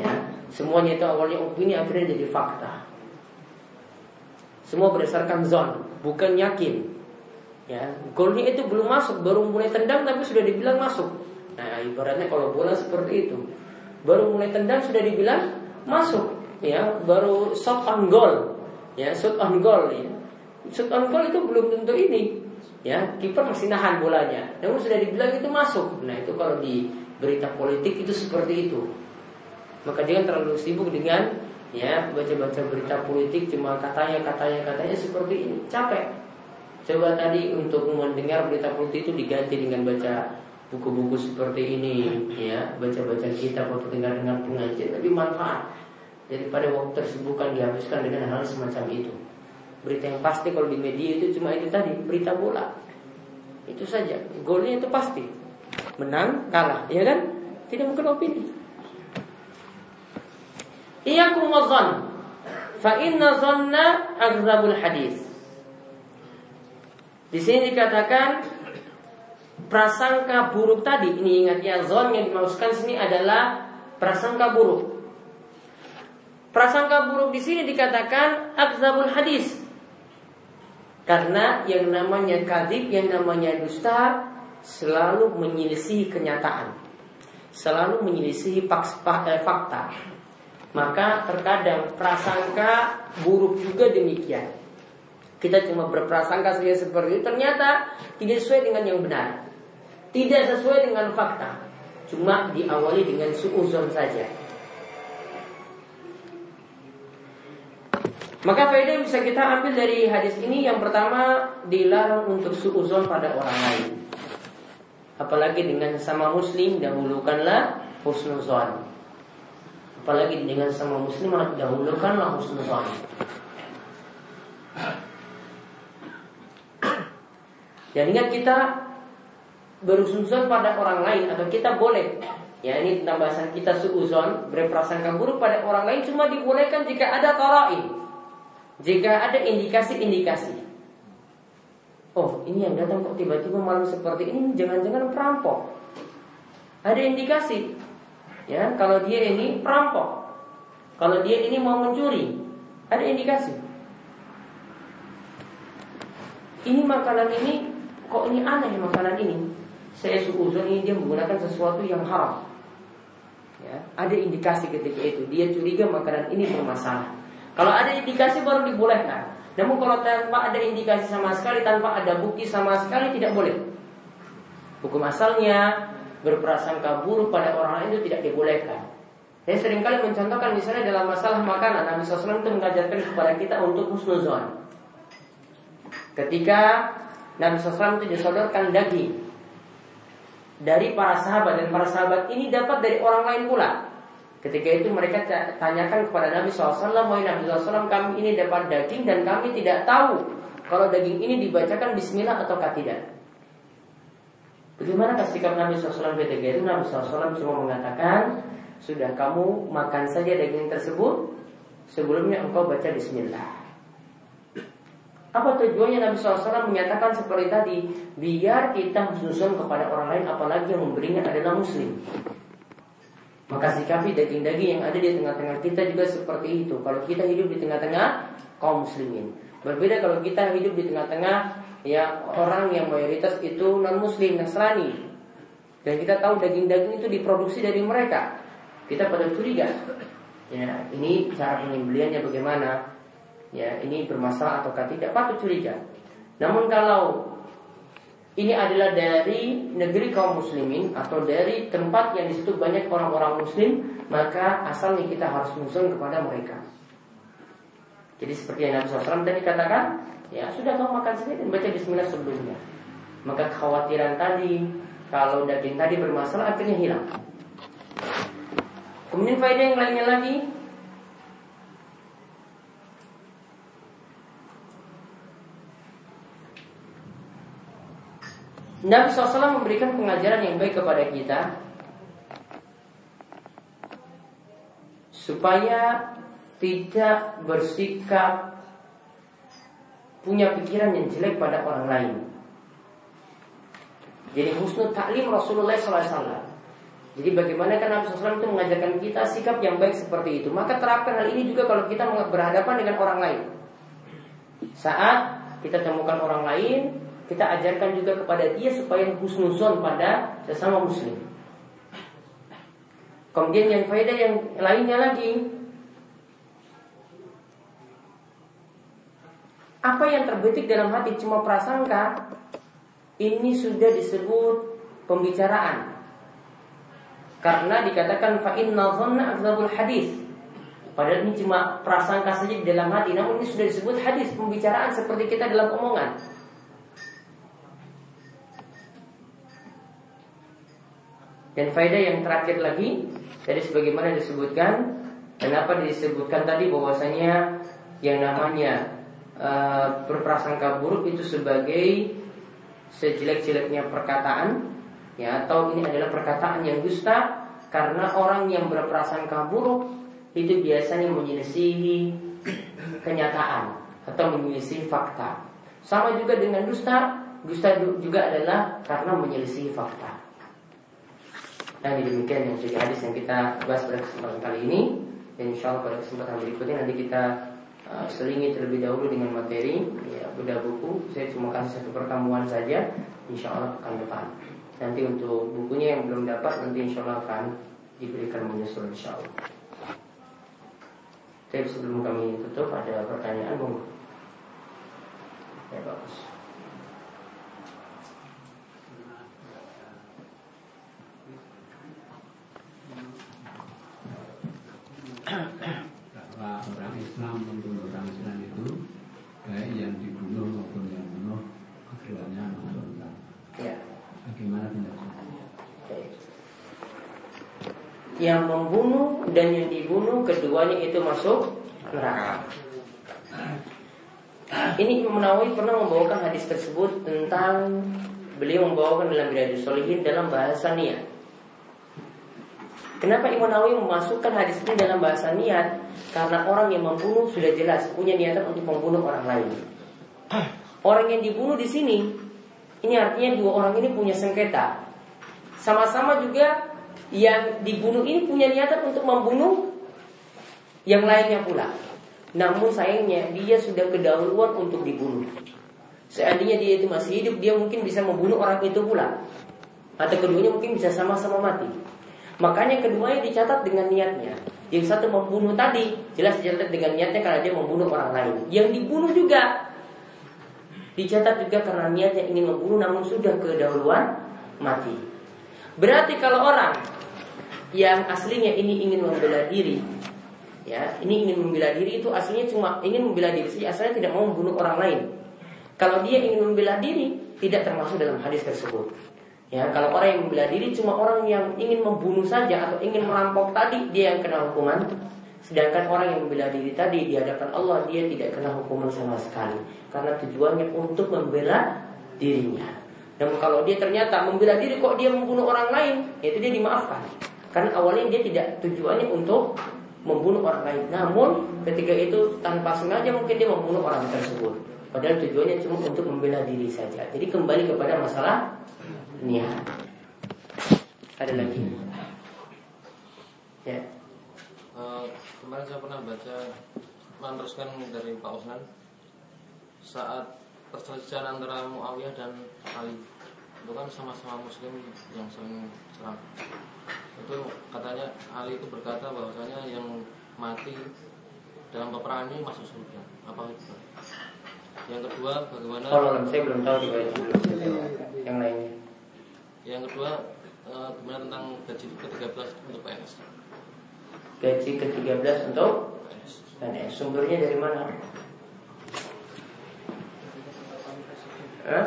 Ya, semuanya itu awalnya opini akhirnya jadi fakta. Semua berdasarkan zon, bukan yakin. Ya, golnya itu belum masuk, baru mulai tendang tapi sudah dibilang masuk. Nah, ibaratnya kalau bola seperti itu, baru mulai tendang sudah dibilang masuk. Ya, baru shot on goal. Ya, shot on goal ya. Shoot on goal itu belum tentu ini. ya kiper masih nahan bolanya. Namun sudah dibilang itu masuk. Nah itu kalau di berita politik itu seperti itu. Maka jangan terlalu sibuk dengan ya baca-baca berita politik cuma katanya katanya katanya seperti ini. Capek. Coba tadi untuk mendengar berita politik itu diganti dengan baca buku-buku seperti ini ya baca-baca kitab atau dengar-dengar pengajian lebih manfaat. Daripada waktu tersibukkan dihabiskan dengan hal semacam itu Berita yang pasti kalau di media itu cuma itu tadi, berita bola. Itu saja. Golnya itu pasti. Menang, kalah, ya kan? Tidak mungkin opini. Iyakum wazan. Fa inna zanna agzabul hadis. Di sini dikatakan prasangka buruk tadi. Ini ingat ya, zon yang dimaksudkan sini adalah prasangka buruk. Prasangka buruk di sini dikatakan agzabul hadis. Karena yang namanya kadib, yang namanya dusta selalu menyelisihi kenyataan. Selalu menyelisihi eh, fakta. Maka terkadang prasangka buruk juga demikian. Kita cuma berprasangka saja seperti itu, ternyata tidak sesuai dengan yang benar. Tidak sesuai dengan fakta. Cuma diawali dengan suuzon saja. Maka faedah yang bisa kita ambil dari hadis ini yang pertama dilarang untuk suuzon pada orang lain. Apalagi dengan sama muslim dahulukanlah husnuzon. Apalagi dengan sama muslim dahulukanlah husnuzon. Dan ingat kita berusuzon pada orang lain atau kita boleh Ya ini tentang bahasan kita suuzon berprasangka buruk pada orang lain cuma dibolehkan jika ada tarain jika ada indikasi-indikasi. Oh ini yang datang kok tiba-tiba malam seperti ini Jangan-jangan perampok. Ada indikasi. Ya kalau dia ini perampok. Kalau dia ini mau mencuri Ada indikasi. Ini makanan ini Kok ini aneh makanan ini? Saya suuzon ini dia menggunakan sesuatu yang haram. Ya, Ada indikasi ketika itu. Dia curiga makanan ini bermasalah kalau ada indikasi baru dibolehkan. Namun kalau tanpa ada indikasi sama sekali, tanpa ada bukti sama sekali tidak boleh. Hukum asalnya berprasangka buruk pada orang lain itu tidak dibolehkan. Saya sering kali mencontohkan misalnya dalam masalah makanan Nabi SAW itu mengajarkan kepada kita untuk husnuzon. Ketika Nabi SAW itu disodorkan daging dari para sahabat dan para sahabat ini dapat dari orang lain pula. Ketika itu mereka tanyakan kepada Nabi SAW, Wahai Nabi SAW, kami ini dapat daging dan kami tidak tahu kalau daging ini dibacakan Bismillah atau tidak. Bagaimana sikap Nabi SAW ketika itu? Nabi SAW cuma mengatakan, sudah kamu makan saja daging tersebut sebelumnya engkau baca Bismillah. Apa tujuannya Nabi SAW menyatakan seperti tadi? Biar kita susun kepada orang lain apalagi yang memberinya adalah muslim. Maka sikapi daging-daging yang ada di tengah-tengah kita juga seperti itu. Kalau kita hidup di tengah-tengah kaum muslimin. Berbeda kalau kita hidup di tengah-tengah ya orang yang mayoritas itu non muslim Nasrani. Dan kita tahu daging-daging itu diproduksi dari mereka. Kita pada curiga. Ya, ini cara penyembeliannya bagaimana? Ya, ini bermasalah atau tidak patut curiga. Namun kalau ini adalah dari negeri kaum muslimin atau dari tempat yang di situ banyak orang-orang muslim, maka asalnya kita harus muslim kepada mereka. Jadi seperti yang Nabi SAW tadi katakan, ya sudah kamu makan sendiri dan baca Bismillah sebelumnya. Maka kekhawatiran tadi, kalau daging tadi bermasalah akhirnya hilang. Kemudian faedah yang lainnya lagi, Nabi SAW memberikan pengajaran yang baik kepada kita Supaya tidak bersikap punya pikiran yang jelek pada orang lain. Jadi husnul taklim Rasulullah SAW jadi bagaimana kan Nabi SAW itu mengajarkan kita sikap yang baik seperti itu. Maka terapkan hal ini juga kalau kita berhadapan dengan orang lain. Saat kita temukan orang lain kita ajarkan juga kepada dia supaya husnuzon pada sesama muslim. Kemudian yang faedah yang lainnya lagi Apa yang terbetik dalam hati cuma prasangka ini sudah disebut pembicaraan. Karena dikatakan fa inna dhanna hadis. Padahal ini cuma prasangka saja di dalam hati, namun ini sudah disebut hadis pembicaraan seperti kita dalam omongan. Dan faedah yang terakhir lagi Jadi sebagaimana disebutkan Kenapa disebutkan tadi bahwasanya Yang namanya uh, Berprasangka buruk itu sebagai Sejelek-jeleknya perkataan ya Atau ini adalah perkataan yang dusta Karena orang yang berprasangka buruk Itu biasanya menyelisihi Kenyataan Atau menyelisihi fakta. Sama juga dengan dusta Dusta juga adalah karena menyelisihi fakta Nah demikian yang jadi hadis yang kita bahas pada kesempatan kali ini. Dan insya Allah pada kesempatan berikutnya nanti kita uh, selingi terlebih dahulu dengan materi ya, Beda buku. Saya cuma kasih satu pertemuan saja. Insya Allah akan depan. Nanti untuk bukunya yang belum dapat Nanti insya Allah akan diberikan menyusul insya Allah. Tapi sebelum kami tutup ada pertanyaan Bung? Ya bagus bahwa orang Islam membunuh orang Islam itu baik yang dibunuh maupun yang bunuh keduanya masuk neraka. Ya. Bagaimana penjelasannya? Yang membunuh dan yang dibunuh keduanya itu masuk neraka. Ini Imam Nawawi pernah membawakan hadis tersebut tentang beliau membawakan dalam Riyadhus Shalihin dalam bahasa niat. Kenapa Imam Nawawi memasukkan hadis ini dalam bahasa niat? Karena orang yang membunuh sudah jelas punya niatan untuk membunuh orang lain. Orang yang dibunuh di sini, ini artinya dua orang ini punya sengketa. Sama-sama juga yang dibunuh ini punya niatan untuk membunuh yang lainnya pula. Namun sayangnya dia sudah kedahuluan untuk dibunuh. Seandainya dia itu masih hidup, dia mungkin bisa membunuh orang itu pula. Atau keduanya mungkin bisa sama-sama mati. Makanya keduanya dicatat dengan niatnya. Yang satu membunuh tadi jelas dicatat dengan niatnya karena dia membunuh orang lain. Yang dibunuh juga dicatat juga karena niatnya ingin membunuh namun sudah kedahuluan mati. Berarti kalau orang yang aslinya ini ingin membela diri, ya ini ingin membela diri itu aslinya cuma ingin membela diri saja, asalnya tidak mau membunuh orang lain. Kalau dia ingin membela diri, tidak termasuk dalam hadis tersebut. Ya, kalau orang yang membela diri cuma orang yang ingin membunuh saja atau ingin merampok tadi dia yang kena hukuman. Sedangkan orang yang membela diri tadi di hadapan Allah dia tidak kena hukuman sama sekali karena tujuannya untuk membela dirinya. Dan kalau dia ternyata membela diri kok dia membunuh orang lain, itu dia dimaafkan. Karena awalnya dia tidak tujuannya untuk membunuh orang lain. Namun ketika itu tanpa sengaja mungkin dia membunuh orang tersebut. Padahal tujuannya cuma untuk membela diri saja. Jadi kembali kepada masalah niat. Ada lagi? Ya. Uh, kemarin saya pernah baca meneruskan dari Pak Osman saat perselisihan antara Muawiyah dan Ali itu kan sama-sama Muslim yang saling serang. Itu katanya Ali itu berkata bahwasanya yang mati dalam peperangan ini masuk surga. Apa itu? Yang kedua, bagaimana? Kalau saya belum tahu juga yang lainnya. Yang kedua, uh, gimana tentang gaji ke-13 untuk PNS? Gaji ke-13 untuk PNS. Sumbernya dari mana? Hah?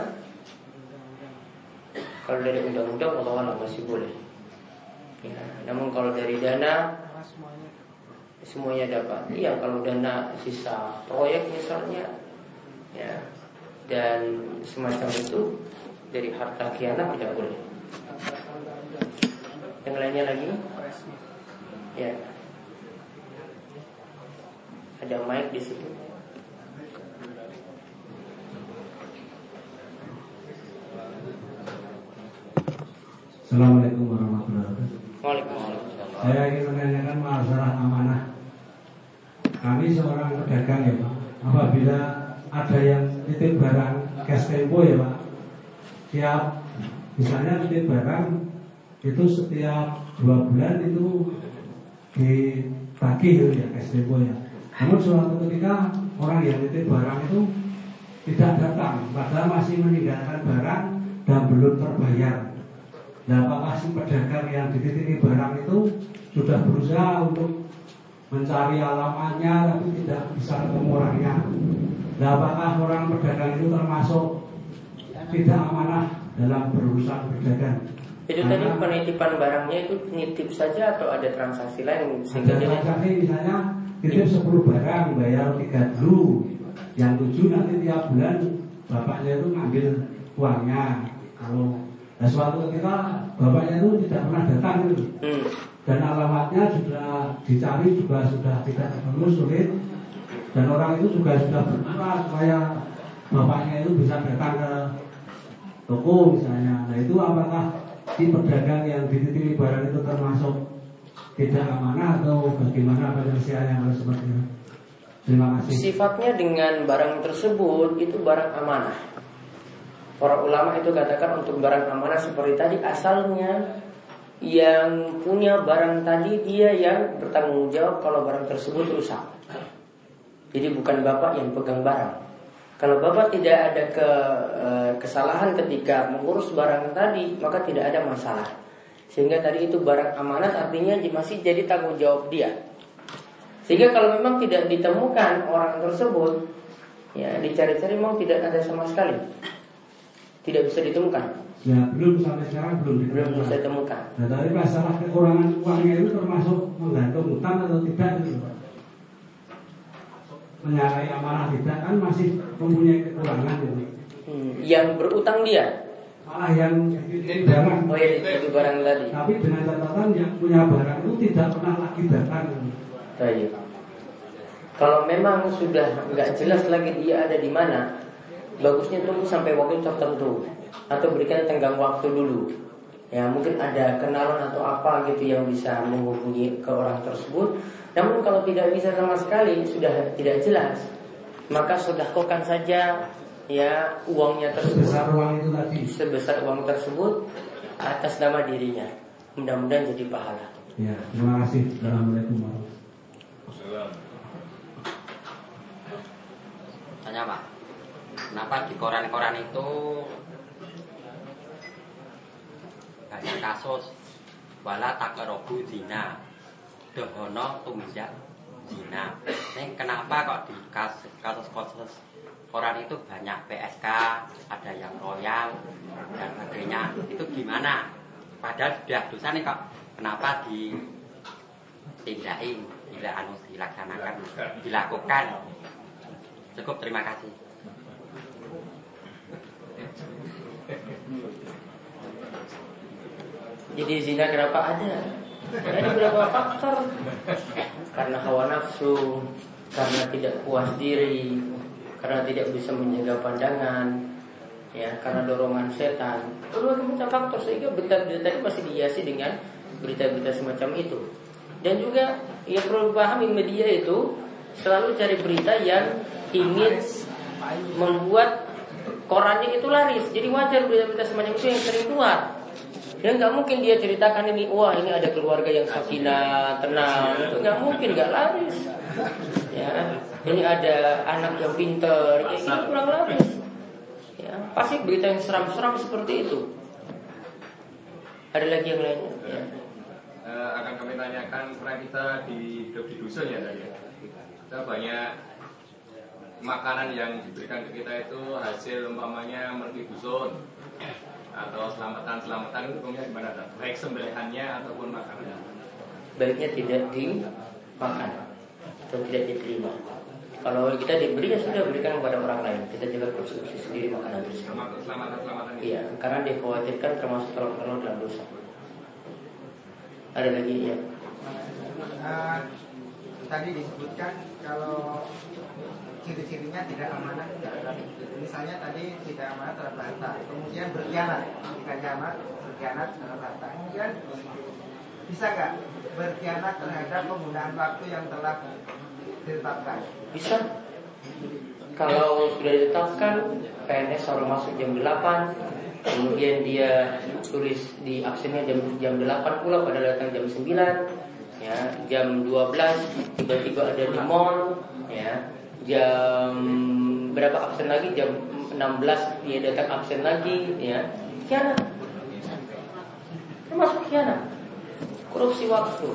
Kalau dari undang-undang Allah masih boleh. Ya, namun kalau dari dana semuanya dapat. Iya, kalau dana sisa proyek misalnya, ya, dan semacam itu dari harta kianat tidak boleh. Yang lainnya lagi? Ya. Ada mic di situ. Assalamualaikum warahmatullahi wabarakatuh. Waalaikumsalam. Saya ingin menanyakan masalah amanah. Kami seorang pedagang ya Pak. Apabila ada yang titip barang cash tempo ya Pak. Siap misalnya titip barang itu setiap dua bulan itu ditagih ya cash tempo ya. Namun suatu ketika orang yang titip barang itu tidak datang, padahal masih meninggalkan barang dan belum terbayar. Nah, apakah si pedagang yang dititipi barang itu sudah berusaha untuk mencari alamatnya tapi tidak bisa ketemu orangnya? Nah, apakah orang pedagang itu termasuk tidak amanah dalam berurusan berdagang? Itu tadi penitipan barangnya itu nitip saja atau ada transaksi lain sehingga ada dia transaksi misalnya titip 10 barang bayar 3 dulu yang tujuh nanti tiap bulan bapaknya itu ngambil uangnya kalau nah, suatu ketika bapaknya itu tidak pernah datang gitu. hmm. dan alamatnya sudah dicari juga sudah tidak ketemu sulit dan orang itu juga sudah berdoa supaya bapaknya itu bisa datang ke toko misalnya nah itu apakah si pedagang yang dititipi barang itu termasuk tidak amanah atau bagaimana penyelesaian yang harus seperti itu terima kasih Sifatnya dengan barang tersebut itu barang amanah. Para ulama itu katakan untuk barang amanah seperti tadi asalnya yang punya barang tadi dia yang bertanggung jawab kalau barang tersebut rusak. Jadi bukan bapak yang pegang barang. Kalau bapak tidak ada ke, eh, kesalahan ketika mengurus barang tadi, maka tidak ada masalah. Sehingga tadi itu barang amanat artinya masih jadi tanggung jawab dia. Sehingga kalau memang tidak ditemukan orang tersebut, ya dicari-cari memang tidak ada sama sekali. Tidak bisa ditemukan, ya belum sampai sekarang belum belum ditemukan. bisa ditemukan. Nah, tapi masalah kekurangan uangnya itu termasuk menggantung utang atau tidak gitu Pak? Menyalahi amanah tidak kan masih mempunyai kekurangan gitu. Hmm, Yang berutang dia, Malah yang dititip barang, oh ya itu barang tadi. tapi dengan catatan yang punya barang itu tidak pernah lagi datang. Baik. Kalau memang sudah nggak jelas lagi dia ada di mana, bagusnya tunggu sampai waktu tertentu atau berikan tenggang waktu dulu. Ya mungkin ada kenalan atau apa gitu yang bisa menghubungi ke orang tersebut. Namun kalau tidak bisa sama sekali sudah tidak jelas, maka sedekahkan saja ya uangnya tersebut Sebesar uang itu tadi. sebesar uang tersebut atas nama dirinya. Mudah-mudahan jadi pahala. Ya, terima kasih. Assalamualaikum warahmatullahi Tanya Pak, kenapa di koran-koran itu banyak kasus wala takarobu zina, dohono tumiza zina. Ini kenapa kok di kas- kasus-kasus koran itu banyak PSK, ada yang royal dan sebagainya. Itu gimana? Padahal sudah dosa nih kok. Kenapa ditindakin, tidak anu dilaksanakan, dilakukan? Cukup terima kasih. Jadi zina kenapa ada? Ada beberapa faktor Karena hawa nafsu Karena tidak puas diri Karena tidak bisa menjaga pandangan ya Karena dorongan setan. Berbagai macam faktor Sehingga berita-berita ini masih dihiasi dengan Berita-berita semacam itu. Dan juga yang perlu pahami media itu Selalu cari berita yang ingin Membuat korannya itu laris. Jadi wajar berita-berita semacam itu yang sering keluar Ya nggak mungkin dia ceritakan ini, wah ini ada keluarga yang sakinah, tenang, itu nggak mungkin, nggak laris. Ya, ini ada anak yang pinter, ya ini kurang laris. Ya, pasti berita yang seram-seram seperti itu. Ada lagi yang lainnya? Ya. Eh, akan kami tanyakan pernah kita di di dusun ya tadi. Kita banyak makanan yang diberikan ke kita itu hasil umpamanya merti dusun atau selamatan-selamatan itu hukumnya gimana? Dok? Baik sembelihannya ataupun makanannya. Baiknya tidak dimakan atau tidak diterima. Kalau kita diberi ya sudah berikan kepada orang lain. Kita juga konsumsi sendiri makanan tersebut. Selamat- Selamatan-selamatan itu. Iya, karena dikhawatirkan termasuk tolong-tolong dalam dosa. Ada lagi ya? Eh, tadi disebutkan kalau ciri-cirinya tidak amanah misalnya tadi tidak amanah terhadap harta kemudian berkhianat. Jika jamak berkhianat terhadap harta kemudian bisa nggak berkhianat terhadap penggunaan waktu yang telah ditetapkan? Bisa. Kalau sudah ditetapkan PNS selalu masuk jam 8 Kemudian dia tulis di absennya jam jam 8 pula pada datang jam 9 ya jam 12 tiba-tiba ada di mall ya jam berapa absen lagi jam 16 dia datang absen lagi ya khianat. Termasuk khianat. Korupsi waktu.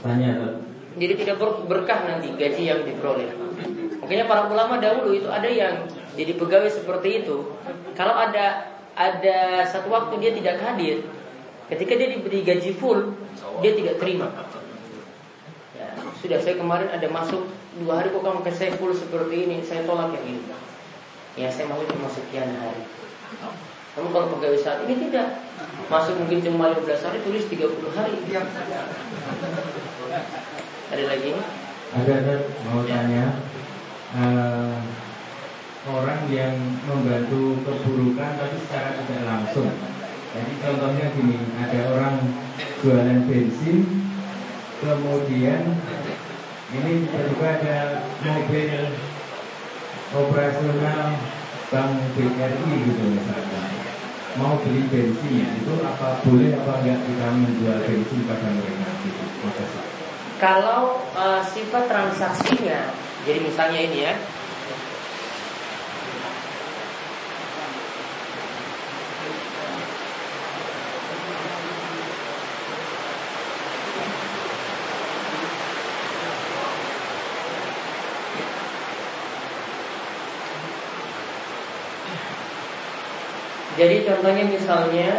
Tanya. Jadi tidak ber- berkah nanti gaji yang diperoleh. Makanya para ulama dahulu itu ada yang jadi pegawai seperti itu. Kalau ada ada satu waktu dia tidak hadir, ketika dia diberi gaji full, dia tidak terima. Ya, sudah saya kemarin ada masuk dua hari kok kamu ke saya full seperti ini, saya tolak yang ini. Ya saya mau cuma sekian hari. Kamu kalau pegawai saat ini tidak Masuk mungkin cuma 15 hari tulis 30 hari Ada lagi? Ada ada mau tanya eh, orang yang membantu keburukan tapi secara tidak langsung. Jadi contohnya gini, ada orang jualan bensin, kemudian ini tiba-tiba ada mobil operasional bank BRI gitu misalkan mau beli bensin itu apa boleh apa enggak kita menjual bensin pada mereka gitu. Makasih. Kalau uh, sifat transaksinya, jadi misalnya ini ya, Jadi contohnya misalnya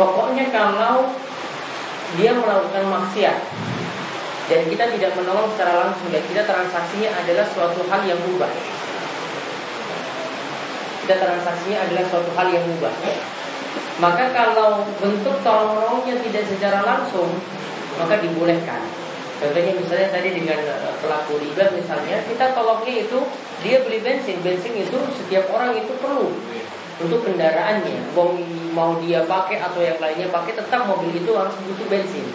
Pokoknya kalau dia melakukan maksiat dan kita tidak menolong secara langsung dan kita transaksinya adalah suatu hal yang mubah kita transaksinya adalah suatu hal yang mubah. Maka kalau bentuk tolong menolongnya tidak secara langsung, maka dibolehkan. Contohnya misalnya tadi dengan eh, pelaku riba misalnya, kita tolongnya itu dia beli bensin, bensin itu setiap orang itu perlu untuk kendaraannya. Mau, mau dia pakai atau yang lainnya pakai, tetap mobil itu harus butuh bensin.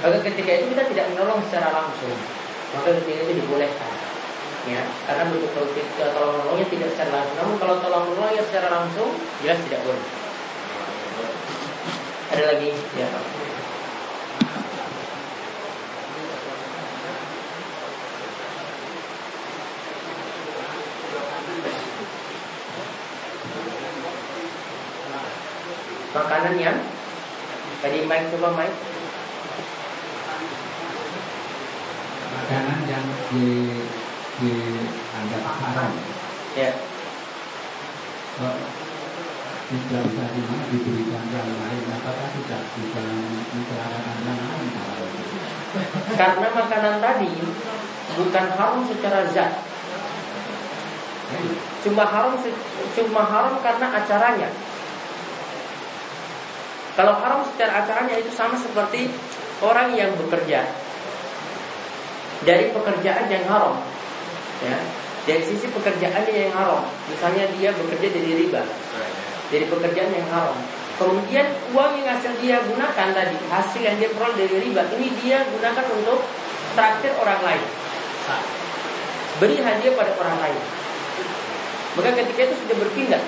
Maka ketika itu kita tidak menolong secara langsung, maka ketika itu dibolehkan ya karena bentuk tolong menolongnya tidak secara langsung. Namun kalau tolong menolongnya secara langsung jelas tidak boleh. Ada lagi? Ya makanan yang tadi Mike coba Mike? Makanan yang di dianggap haram. Ya. Kalau tidak bisa diberikan yang lain, apakah tidak bisa mencelakakan yang lain? Karena makanan tadi bukan haram secara zat. Cuma haram cuma haram karena acaranya. Kalau haram secara acaranya itu sama seperti orang yang bekerja dari pekerjaan yang haram ya. Dari sisi pekerjaannya yang haram. Misalnya dia bekerja dari riba. Dari pekerjaan yang haram. Kemudian uang yang hasil dia gunakan tadi hasil yang dia peroleh dari riba ini dia gunakan untuk traktir orang lain. Beri hadiah pada orang lain. Maka ketika itu sudah berpindah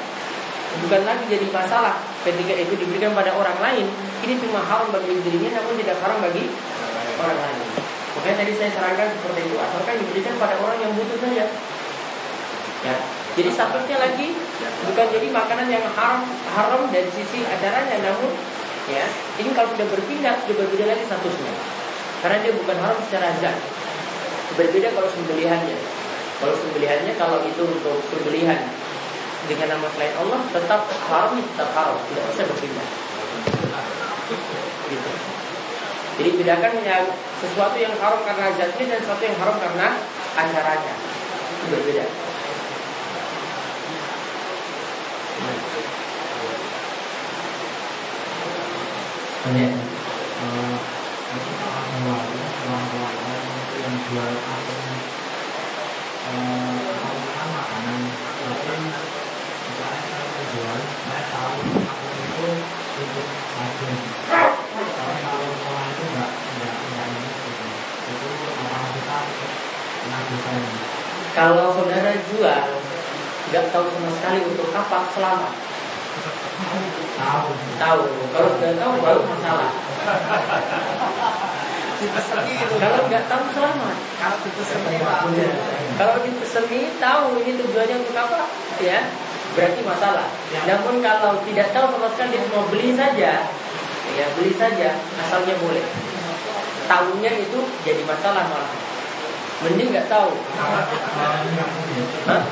bukan lagi jadi masalah ketika itu diberikan pada orang lain ini cuma haram bagi dirinya namun tidak haram bagi orang lain Makanya tadi saya sarankan seperti itu. Asalkan diberikan pada orang yang butuh saja. Ya. Jadi statusnya lagi bukan jadi makanan yang haram haram dari sisi acaranya namun ya ini kalau sudah berpindah sudah berbeda lagi statusnya. Karena dia bukan haram secara zat. Berbeda kalau sembelihannya. Kalau sembelihannya kalau itu untuk sembelihan dengan nama selain Allah tetap haram tetap haram. Tidak bisa berpindah. Gitu. Jadi bedakan yang sesuatu yang haram karena zatnya dan sesuatu yang haram karena acaranya. Itu berbeda. Tanya, orang yang jual makanan, jual, tahu itu Kalau saudara jual nggak tahu sama sekali untuk apa selamat? Tahu. Tahu. Kalau nggak tahu baru masalah. Kalau nggak tahu selamat. Kalau dipeseni Pak. Kalau dipeseni tahu ini tujuannya untuk apa, ya berarti masalah. Namun kalau tidak tahu sama sekali mau beli saja, ya beli saja, asalnya boleh. Tahunya itu jadi masalah malah. Mending nggak tahu. Hah?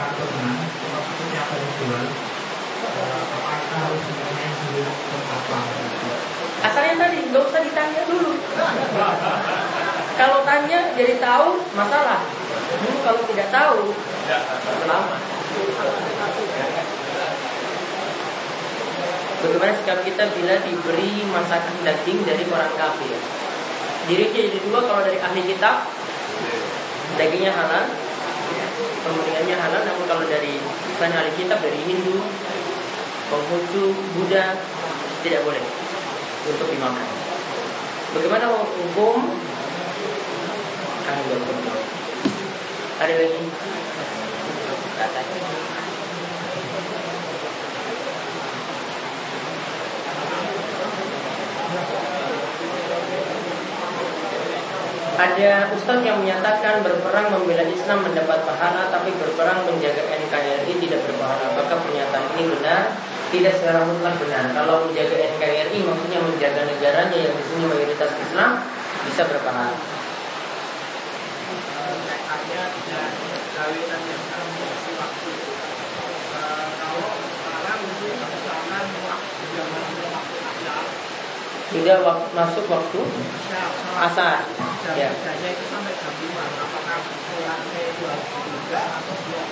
Asalnya tadi nggak usah ditanya dulu. Kalau tanya jadi tahu masalah. Dulu kalau tidak tahu selamat. Bagaimana sikap kita bila diberi masakan daging dari orang kafir? Diri jadi dua kalau dari ahli kitab dagingnya halal, kemudiannya halal. Namun kalau dari bukan ahli kitab dari Hindu, Konghucu, Buddha tidak boleh untuk dimakan. Bagaimana hukum? Kami Ada lagi? Ada ustaz yang menyatakan berperang membela Islam mendapat pahala tapi berperang menjaga NKRI tidak berpahala. Apakah pernyataan ini benar? Tidak secara mutlak benar. Kalau menjaga NKRI maksudnya menjaga negaranya yang di sini mayoritas Islam bisa berpahala. Tidak masuk waktu asar. Jam Ya. kerjanya itu sampai jam 5 apakah pulangnya itu harus juga atau dua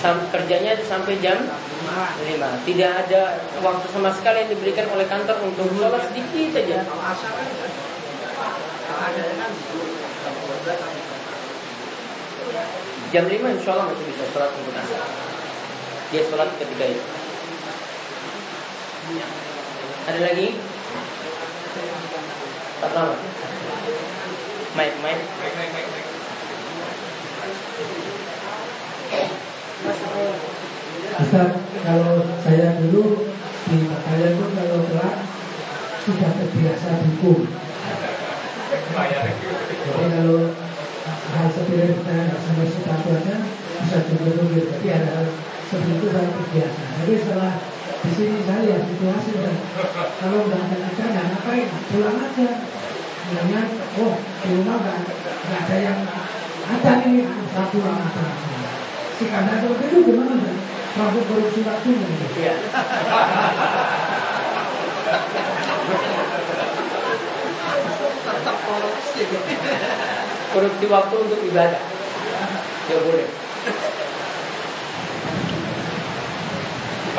Sam- kerjanya sampai jam lima. 5 Tidak ada waktu sama sekali yang diberikan oleh kantor untuk sholat sedikit saja. Kan kan Jam 5 insya Allah masih bisa sholat untuk asar. Dia sholat ketika itu. Ada lagi? Pertama Mike, Mike Ustaz, kalau saya dulu di saya itu kalau telat sudah terbiasa dukung. Jadi kalau hal saya nggak sampai sepatu aja bisa tunggu-tunggu. Jadi ada hal seperti itu saya terbiasa. Tapi setelah di sini saya situasi udah kalau nggak ada kerjaan ngapain pulang aja. Bilangnya, oh di rumah nggak nggak ada yang ada ini saya pulang aja. Sikapnya seperti itu gimana? Ustaz? Masuk korupsi waktu gitu. Iya tetap korupsi Korupsi waktu untuk ibadah Tidak boleh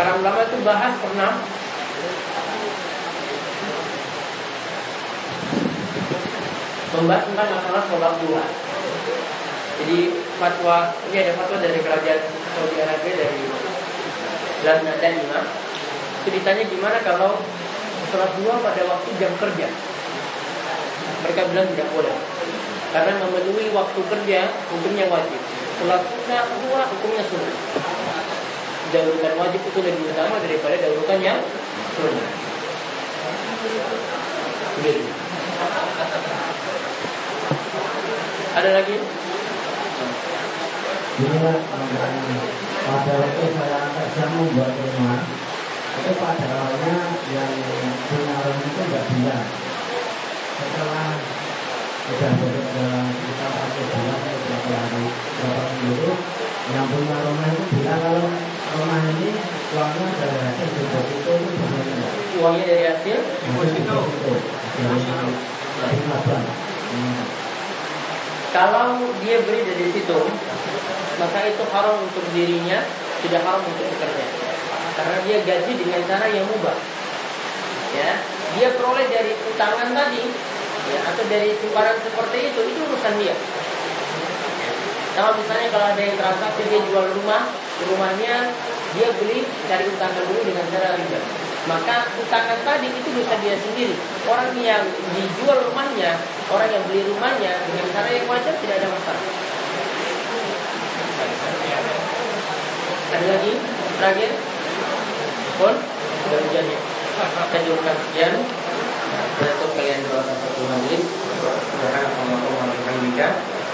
Para ulama itu bahas pernah. Membahas tentang masalah sholat dua Jadi fatwa Ini ada fatwa dari kerajaan Saudi Arabia dari Lajnah dan Imam. Itu ditanya gimana kalau Sholat dua pada waktu jam kerja? Mereka bilang tidak boleh. Karena memenuhi waktu kerja hukumnya wajib. Sholat dua hukumnya sunnah. Dahulukan wajib itu lebih utama daripada dahulukan yang sunnah. Ada lagi? Pada waktu saya kerja membuat rumah itu pada awalnya yang punya rumah itu nggak bilang setelah sudah bekerja kita satu bulan atau berapa hari berapa minggu yang punya rumah itu bilang kalau rumah ini uangnya dari hasil deposito itu sebenarnya Uangnya dari hasil deposito dari dari labang. Kalau dia beri dari situ Maka itu haram untuk dirinya Tidak haram untuk pekerja. Karena dia gaji dengan cara yang mubah. Ya, Dia peroleh dari utangan tadi ya, Atau dari simpanan seperti itu Itu urusan dia Sama misalnya kalau ada yang transaksi Dia jual rumah Rumahnya dia beli dari utangan dulu dengan cara riba maka utangan tadi itu dosa dia sendiri. Orang yang dijual rumahnya, orang yang beli rumahnya dengan cara yang wajar tidak ada masalah. Ada lagi? Terakhir? Pun? Sudah hujan ya? Saya cukupkan sekian. Untuk kalian doa satu majlis. Subhanallah wa bihamdika.